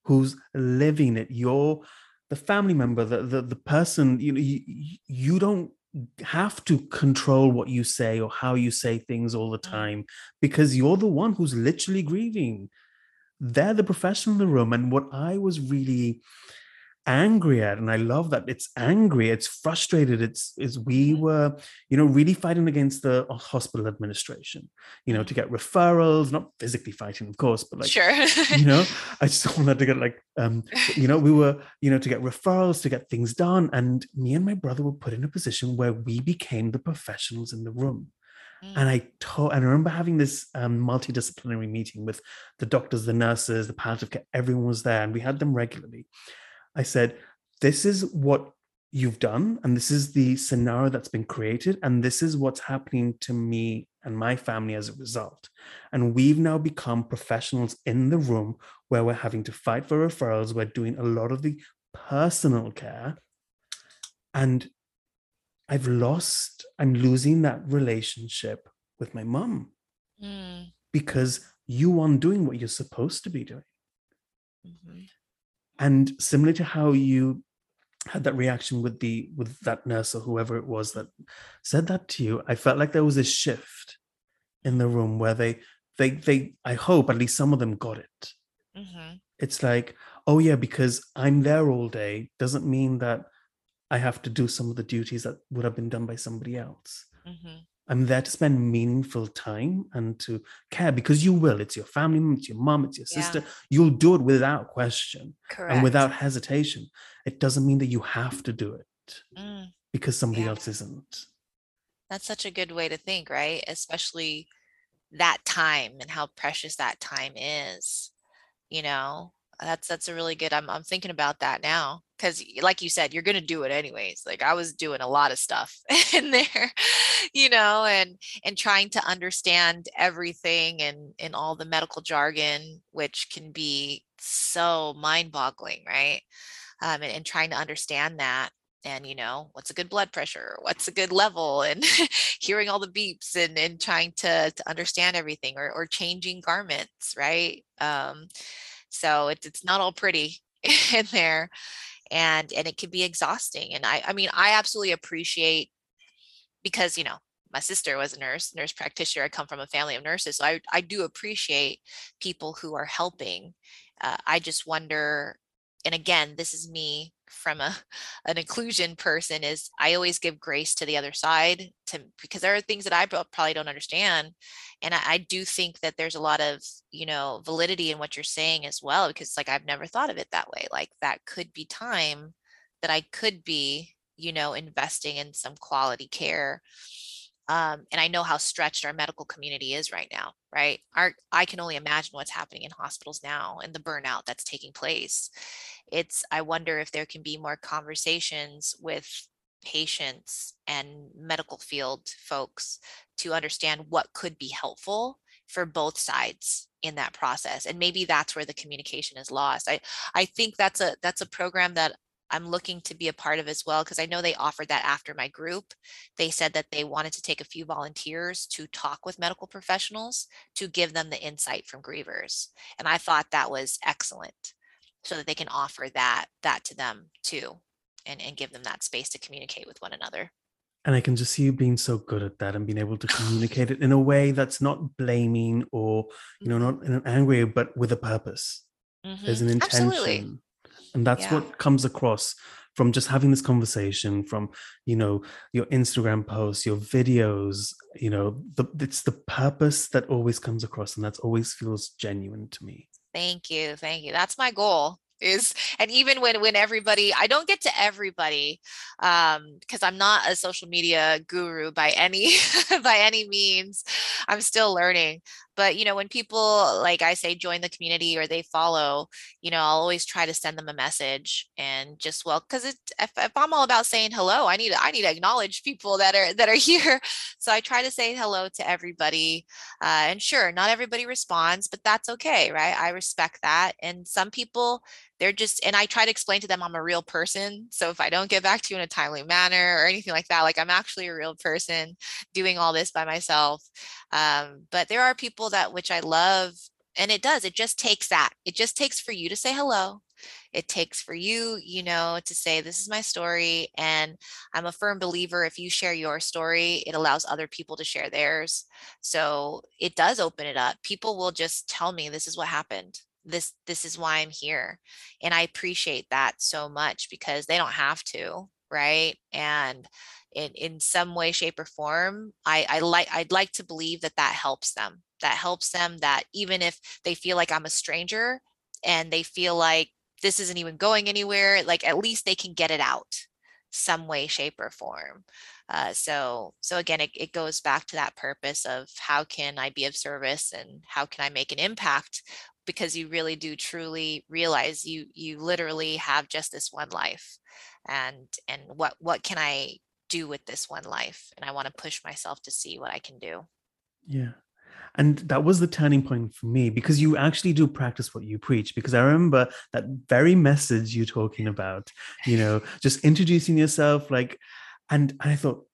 who's living it you're the family member the the, the person you know you, you don't have to control what you say or how you say things all the time because you're the one who's literally grieving. They're the professional in the room. And what I was really angry at and i love that it's angry it's frustrated it's is we mm-hmm. were you know really fighting against the hospital administration you know to get referrals not physically fighting of course but like sure you know i just wanted to get like um you know we were you know to get referrals to get things done and me and my brother were put in a position where we became the professionals in the room And Mm. I told, and I remember having this um, multidisciplinary meeting with the doctors, the nurses, the palliative care, everyone was there, and we had them regularly. I said, This is what you've done, and this is the scenario that's been created, and this is what's happening to me and my family as a result. And we've now become professionals in the room where we're having to fight for referrals, we're doing a lot of the personal care. And I've lost, I'm losing that relationship with my mum Mm. because you aren't doing what you're supposed to be doing. Mhm. And similar to how you had that reaction with the with that nurse or whoever it was that said that to you, I felt like there was a shift in the room where they they they I hope at least some of them got it. Mhm. It's like, oh yeah, because I'm there all day doesn't mean that I have to do some of the duties that would have been done by somebody else. Mhm. I'm there to spend meaningful time and to care because you will. It's your family, it's your mom, it's your Yeah. sister. You'll do it without question Correct. and without hesitation. It doesn't mean that you have to do it Mm. because somebody Yeah. else isn't. That's such a good way to think, right? Especially that time and how precious that time is. You know, that's that's a really good. I'm I'm thinking about that now because, like you said, you're gonna do it anyways. Like I was doing a lot of stuff in there, you know, and and trying to understand everything and and all the medical jargon, which can be so mind-boggling, right? Um, and, and trying to understand that and you know what's a good blood pressure what's a good level and hearing all the beeps and and trying to to understand everything or or changing garments right um so it's it's not all pretty in there and and it can be exhausting and i i mean i absolutely appreciate because you know my sister was a nurse nurse practitioner i come from a family of nurses so i i do appreciate people who are helping uh, i just wonder and again this is me from a an inclusion person is i always give grace to the other side to because there are things that i probably don't understand and I, I do think that there's a lot of you know validity in what you're saying as well because like i've never thought of it that way like that could be time that i could be you know investing in some quality care um, and I know how stretched our medical community is right now, right? Our, I can only imagine what's happening in hospitals now and the burnout that's taking place. It's, I wonder if there can be more conversations with patients and medical field folks to understand what could be helpful for both sides in that process and maybe that's where the communication is lost i i think that's a that's a program that i'm looking to be a part of as well because i know they offered that after my group they said that they wanted to take a few volunteers to talk with medical professionals to give them the insight from grievers and i thought that was excellent so that they can offer that that to them too and and give them that space to communicate with one another And I can just see you being so good at that and being able to communicate it in a way that's not blaming or, you know, not in an angry, but with a purpose. There's Mhm. an Absolutely. And that's Yeah. what comes across from just having this conversation, from, you know, your Instagram posts, your videos, you know, the, it's the purpose that always comes across and that always feels genuine to me. Thank you. Thank you. That's my goal is and even when when everybody I don't get to everybody um because I'm not a social media guru by any by any means. I'm still learning. But you know, when people like I say join the community or they follow, you know, I'll always try to send them a message and just well because it if, if I'm all about saying hello, I need I need to acknowledge people that are that are here. So I try to say hello to everybody uh, and sure, not everybody responds, but that's okay, right? I respect that. And some people, they're just, and I try to explain to them I'm a real person. So if I don't get back to you in a timely manner or anything like that, like I'm actually a real person doing all this by myself. Um, but there are people that which I love. And it does, it just takes that. It just takes for you to say hello. It takes for you, you know, to say, This is my story. And I'm a firm believer if you share your story, it allows other people to share theirs. So it does open it up. People will just tell me this is what happened. This this is why I'm here. And I appreciate that so much because they don't have to, right? And in, in some way, shape, or form, I, I like I'd like to believe that that helps them. That helps them that even if they feel like I'm a stranger and they feel like this isn't even going anywhere, like at least they can get it out some way shape or form uh, so so again it, it goes back to that purpose of how can i be of service and how can i make an impact because you really do truly realize you you literally have just this one life and and what what can i do with this one life? And i want to push myself to see what i can do. Yeah. And that was the turning point for me because you actually do practice what you preach because i remember that very message you're talking about you know just introducing yourself like and i thought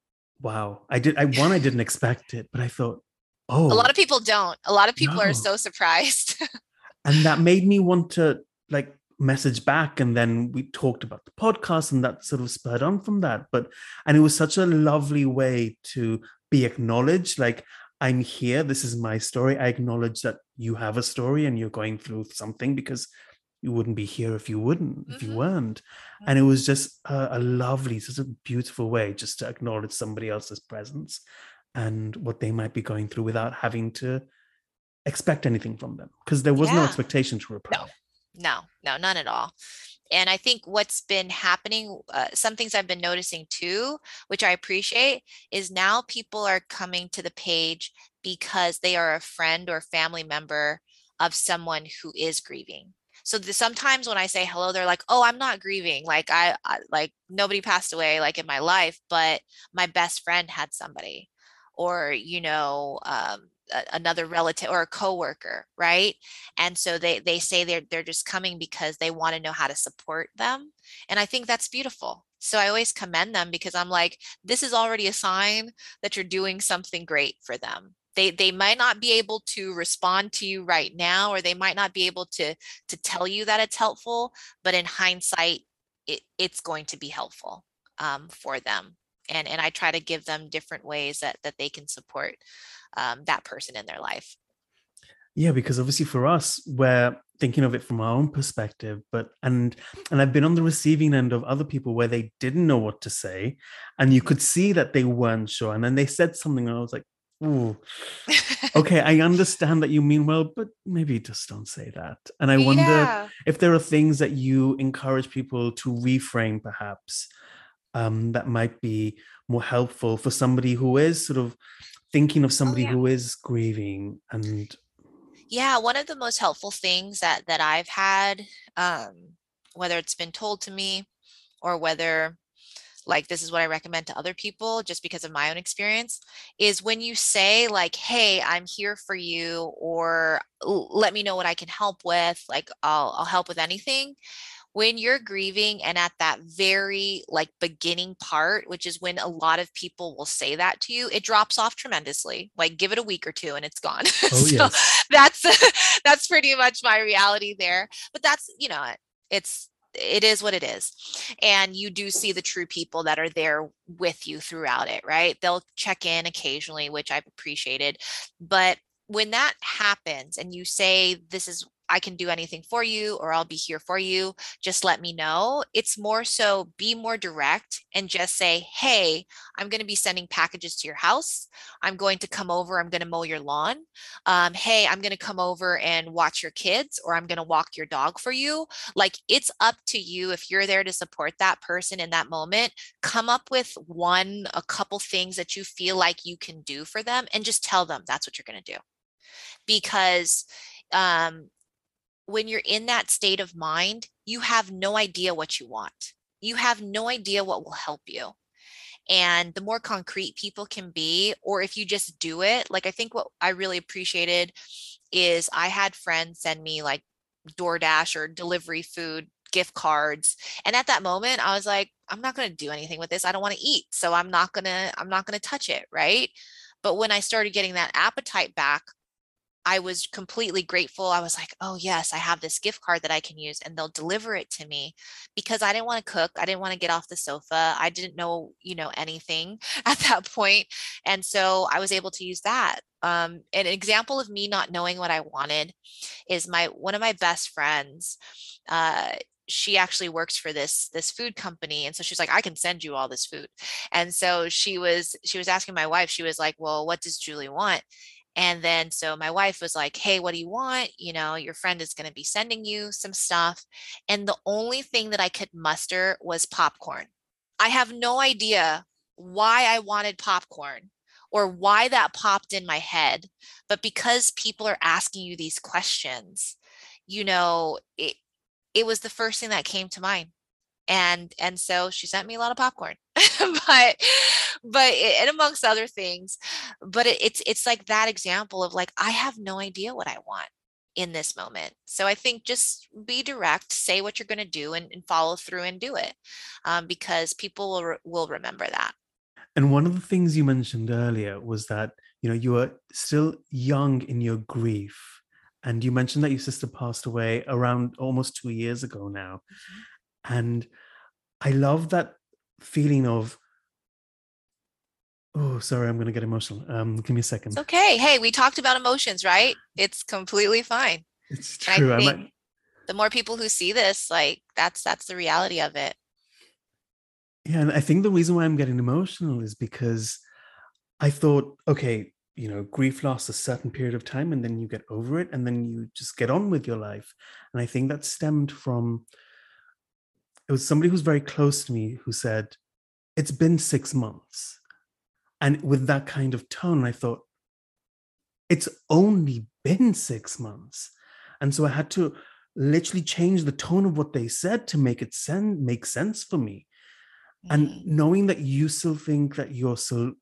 wow i did i one i didn't expect it but i thought oh a lot oh of people don't. A lot of people no. are so surprised and that made me want to like message back and then we talked about the podcast and that sort of spurred on from that. But and it was such a lovely way to be acknowledged like i'm here this is my story i acknowledge that you have a story and you're going through something because you wouldn't be here if you wouldn't if mm-hmm. you weren't. And it was just a, a lovely such a beautiful way just to acknowledge somebody else's presence and what they might be going through without having to expect anything from them because there was yeah. no expectation to reply. No, no, no, none at all. And I think what's been happening, uh, some things I've been noticing too, which I appreciate, is now people are coming to the page because they are a friend or family member of someone who is grieving. So the, sometimes when I say hello, they're like, "Oh, I'm not grieving. Like I, I like nobody passed away like in my life, but my best friend had somebody." Or you know, um, another relative or a coworker right? And so they they say they're they're just coming because they want to know how to support them and i think that's beautiful. So i always commend them because i'm like this is already a sign that you're doing something great for them. They they might not be able to respond to you right now or they might not be able to to tell you that it's helpful but in hindsight it, it's going to be helpful um, for them and and i try to give them different ways that that they can support um, that person in their life yeah because obviously for us we're thinking of it from our own perspective but and and i've been on the receiving end of other people where they didn't know what to say and you could see that they weren't sure and then they said something and i was like Ooh. okay i understand that you mean well but maybe just don't say that and i wonder yeah. if there are things that you encourage people to reframe perhaps um, that might be more helpful for somebody who is sort of thinking of oh, somebody oh, yeah. who is grieving and yeah one of the most helpful things that that i've had um whether it's been told to me or whether like this is what i recommend to other people just because of my own experience is when you say like hey i'm here for you or let me know what i can help with like i'll i'll help with anything when you're grieving and at that very like beginning part which is when a lot of people will say that to you it drops off tremendously like give it a week or two and it's gone oh, so yes. that's that's pretty much my reality there but that's you know it's it is what it is and you do see the true people that are there with you throughout it right they'll check in occasionally which i've appreciated but when that happens and you say this is I can do anything for you or I'll be here for you. Just let me know. It's more so be more direct and just say, hey, I'm going to be sending packages to your house. I'm going to come over. I'm going to mow your lawn. Um, hey, I'm going to come over and watch your kids or I'm going to walk your dog for you. Like it's up to you if you're there to support that person in that moment. Come up with one, a couple things that you feel like you can do for them and just tell them that's what you're going to do because um, when you're in that state of mind, you have no idea what you want. You have no idea what will help you. And the more concrete people can be, or if you just do it, like I think what I really appreciated is I had friends send me like DoorDash or delivery food gift cards. And at that moment, I was like, I'm not going to do anything with this. I don't want to eat. So I'm not going to, I'm not going to touch it. Right. But when I started getting that appetite back, I was completely grateful. I was like, oh, yes, I have this gift card that I can use, and they'll deliver it to me because I didn't want to cook. I didn't want to get off the sofa. I didn't know, you know, anything at that point. And so I was able to use that. Um, an example of me not knowing what I wanted is my one of my best friends. Uh, she actually works for this this food company and so she's like i can send you all this food and so she was she was asking my wife she was like well what does julie want and then so my wife was like, Hey, what do you want? You know, your friend is going to be sending you some stuff. And the only thing that I could muster was popcorn. I have no idea why I wanted popcorn or why that popped in my head. But because people are asking you these questions, you know, it, it was the first thing that came to mind. And and so she sent me a lot of popcorn, but but it, and amongst other things, but it, it's it's like that example of like I have no idea what I want in this moment. So I think just be direct, say what you're going to do, and, and, follow through and do it, um, because people will re- will remember that. And one of the things you mentioned earlier was that you know you were still young in your grief, and you mentioned that your sister passed away around almost two years ago now, mm-hmm. and I love that feeling of Oh, sorry, I'm going to get emotional. Um, give me a second. It's okay. Hey, we talked about emotions, right? It's completely fine. It's true. I think the more people who see this, like that's that's the reality of it. Yeah, and I think the reason why I'm getting emotional is because I thought, okay, you know, grief lasts a certain period of time, and then you get over it, and then you just get on with your life. And I think that stemmed from it was somebody who's very close to me who said, "It's been six months." And with that kind of tone, I thought, it's only been six months. And so I had to literally change the tone of what they said to make it sen- make sense for me. Mm. And knowing that you still think that you're so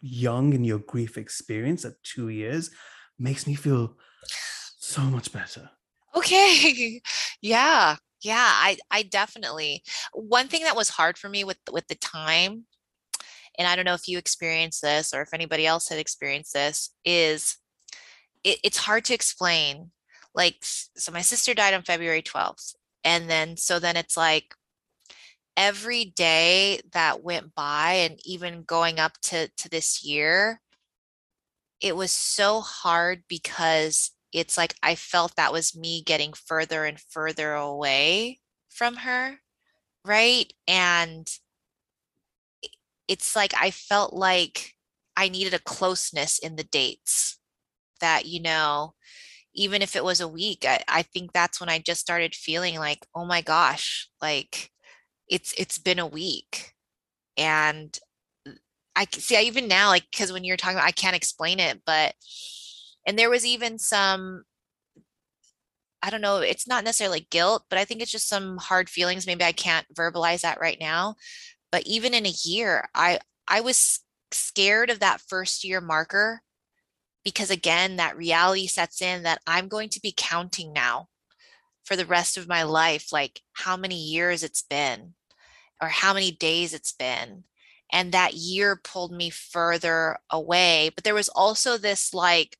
young in your grief experience at two years makes me feel so much better. Okay. yeah. Yeah. I, I definitely, one thing that was hard for me with, with the time and I don't know if you experienced this or if anybody else had experienced this, is it, it's hard to explain. Like, so my sister died on February 12th. And then, so then it's like every day that went by and even going up to, to this year, it was so hard because it's like I felt that was me getting further and further away from her. Right. And it's like I felt like I needed a closeness in the dates that, you know, even if it was a week, I, I think that's when I just started feeling like, oh my gosh, like it's it's been a week. And uh, I see I even now, like, because when you're talking about I can't explain it, but and there was even some I don't know, it's not necessarily guilt, but I think it's just some hard feelings. Maybe I can't verbalize that right now but even in a year i i was scared of that first year marker because again that reality sets in that i'm going to be counting now for the rest of my life like how many years it's been or how many days it's been and that year pulled me further away but there was also this like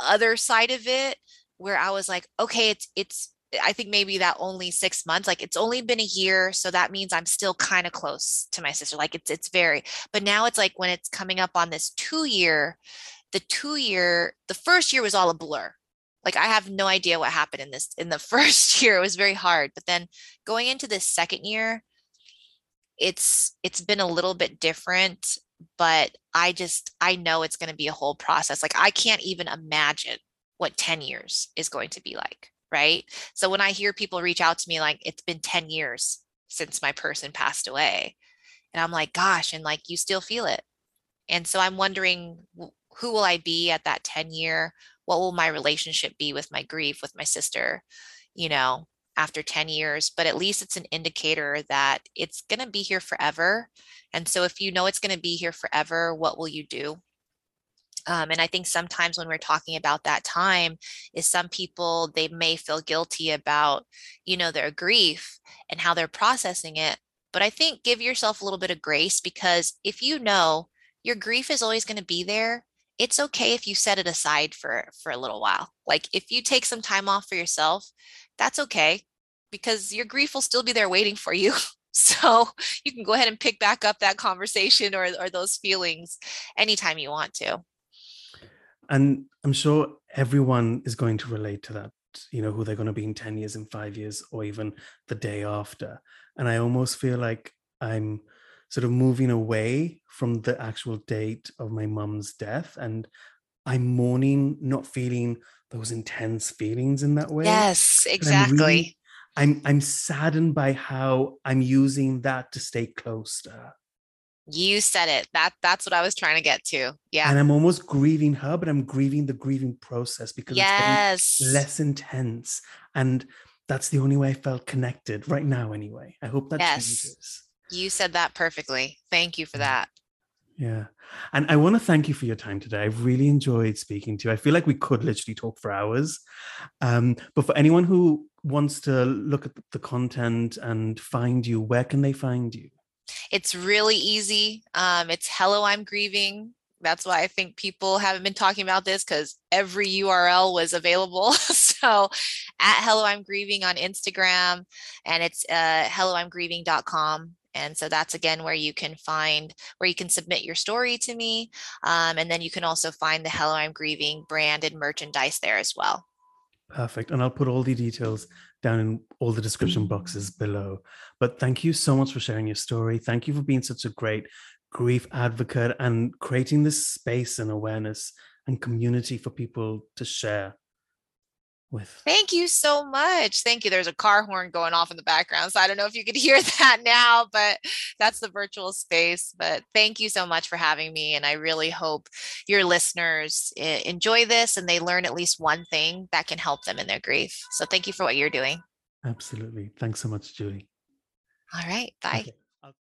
other side of it where i was like okay it's it's I think maybe that only six months, like it's only been a year. So that means I'm still kind of close to my sister. Like it's, it's very, but now it's like when it's coming up on this two year, the two year, the first year was all a blur. Like I have no idea what happened in this, in the first year, it was very hard. But then going into the second year, it's, it's been a little bit different, but I just, I know it's going to be a whole process. Like I can't even imagine what 10 years is going to be like right? So when I hear people reach out to me like it's been 10 years since my person passed away, and I'm like, gosh, and like you still feel it. And so I'm wondering who will I be at that 10 year? What will my relationship be with my grief, with my sister, you know, after 10 years? But at least it's an indicator that it's going to be here forever. And so if you know it's going to be here forever, what will you do? Um, and I think sometimes when we're talking about that time, is some people they may feel guilty about, you know, their grief and how they're processing it. But I think give yourself a little bit of grace because if you know your grief is always going to be there, it's okay if you set it aside for for a little while. Like if you take some time off for yourself, that's okay because your grief will still be there waiting for you. So you can go ahead and pick back up that conversation or, or those feelings anytime you want to. And i'm sure everyone is going to relate to that you know who they're going to be in 10 years in 5 years or even the day after. And i almost feel like i'm sort of moving away from the actual date of my mum's death and i'm mourning not feeling those intense feelings in that way. Yes exactly I'm I'm saddened by how I'm using that to stay closer. You said it. That that's what I was trying to get to. Yeah. And I'm almost grieving her, but I'm grieving the grieving process because yes. it's less intense. And that's the only way I felt connected right now, anyway. I hope that yes. changes. You said that perfectly. Thank you for that. Yeah. And I want to thank you for your time today. I've really enjoyed speaking to you. I feel like we could literally talk for hours. Um, but for anyone who wants to look at the content and find you, where can they find you? It's really easy. Um, it's Hello, I'm Grieving. That's why I think people haven't been talking about this because every URL was available. so at Hello, I'm Grieving on Instagram and it's uh, helloimgrieving.com. And so that's again where you can find where you can submit your story to me. Um, and then you can also find the Hello, I'm Grieving brand and merchandise there as well. Perfect. And I'll put all the details down in all the description mm. boxes below. But thank you so much for sharing your story. Thank you for being such a great grief advocate and creating this space and awareness and community for people to share with. Thank you so much. Thank you. There's a car horn going off in the background. So I don't know if you could hear that now, but that's the virtual space. But thank you so much for having me. And I really hope your listeners eh, enjoy this and they learn at least one thing that can help them in their grief. So thank you for what you're doing. Absolutely. Thanks so much, Julie. All right. Bye. Okay.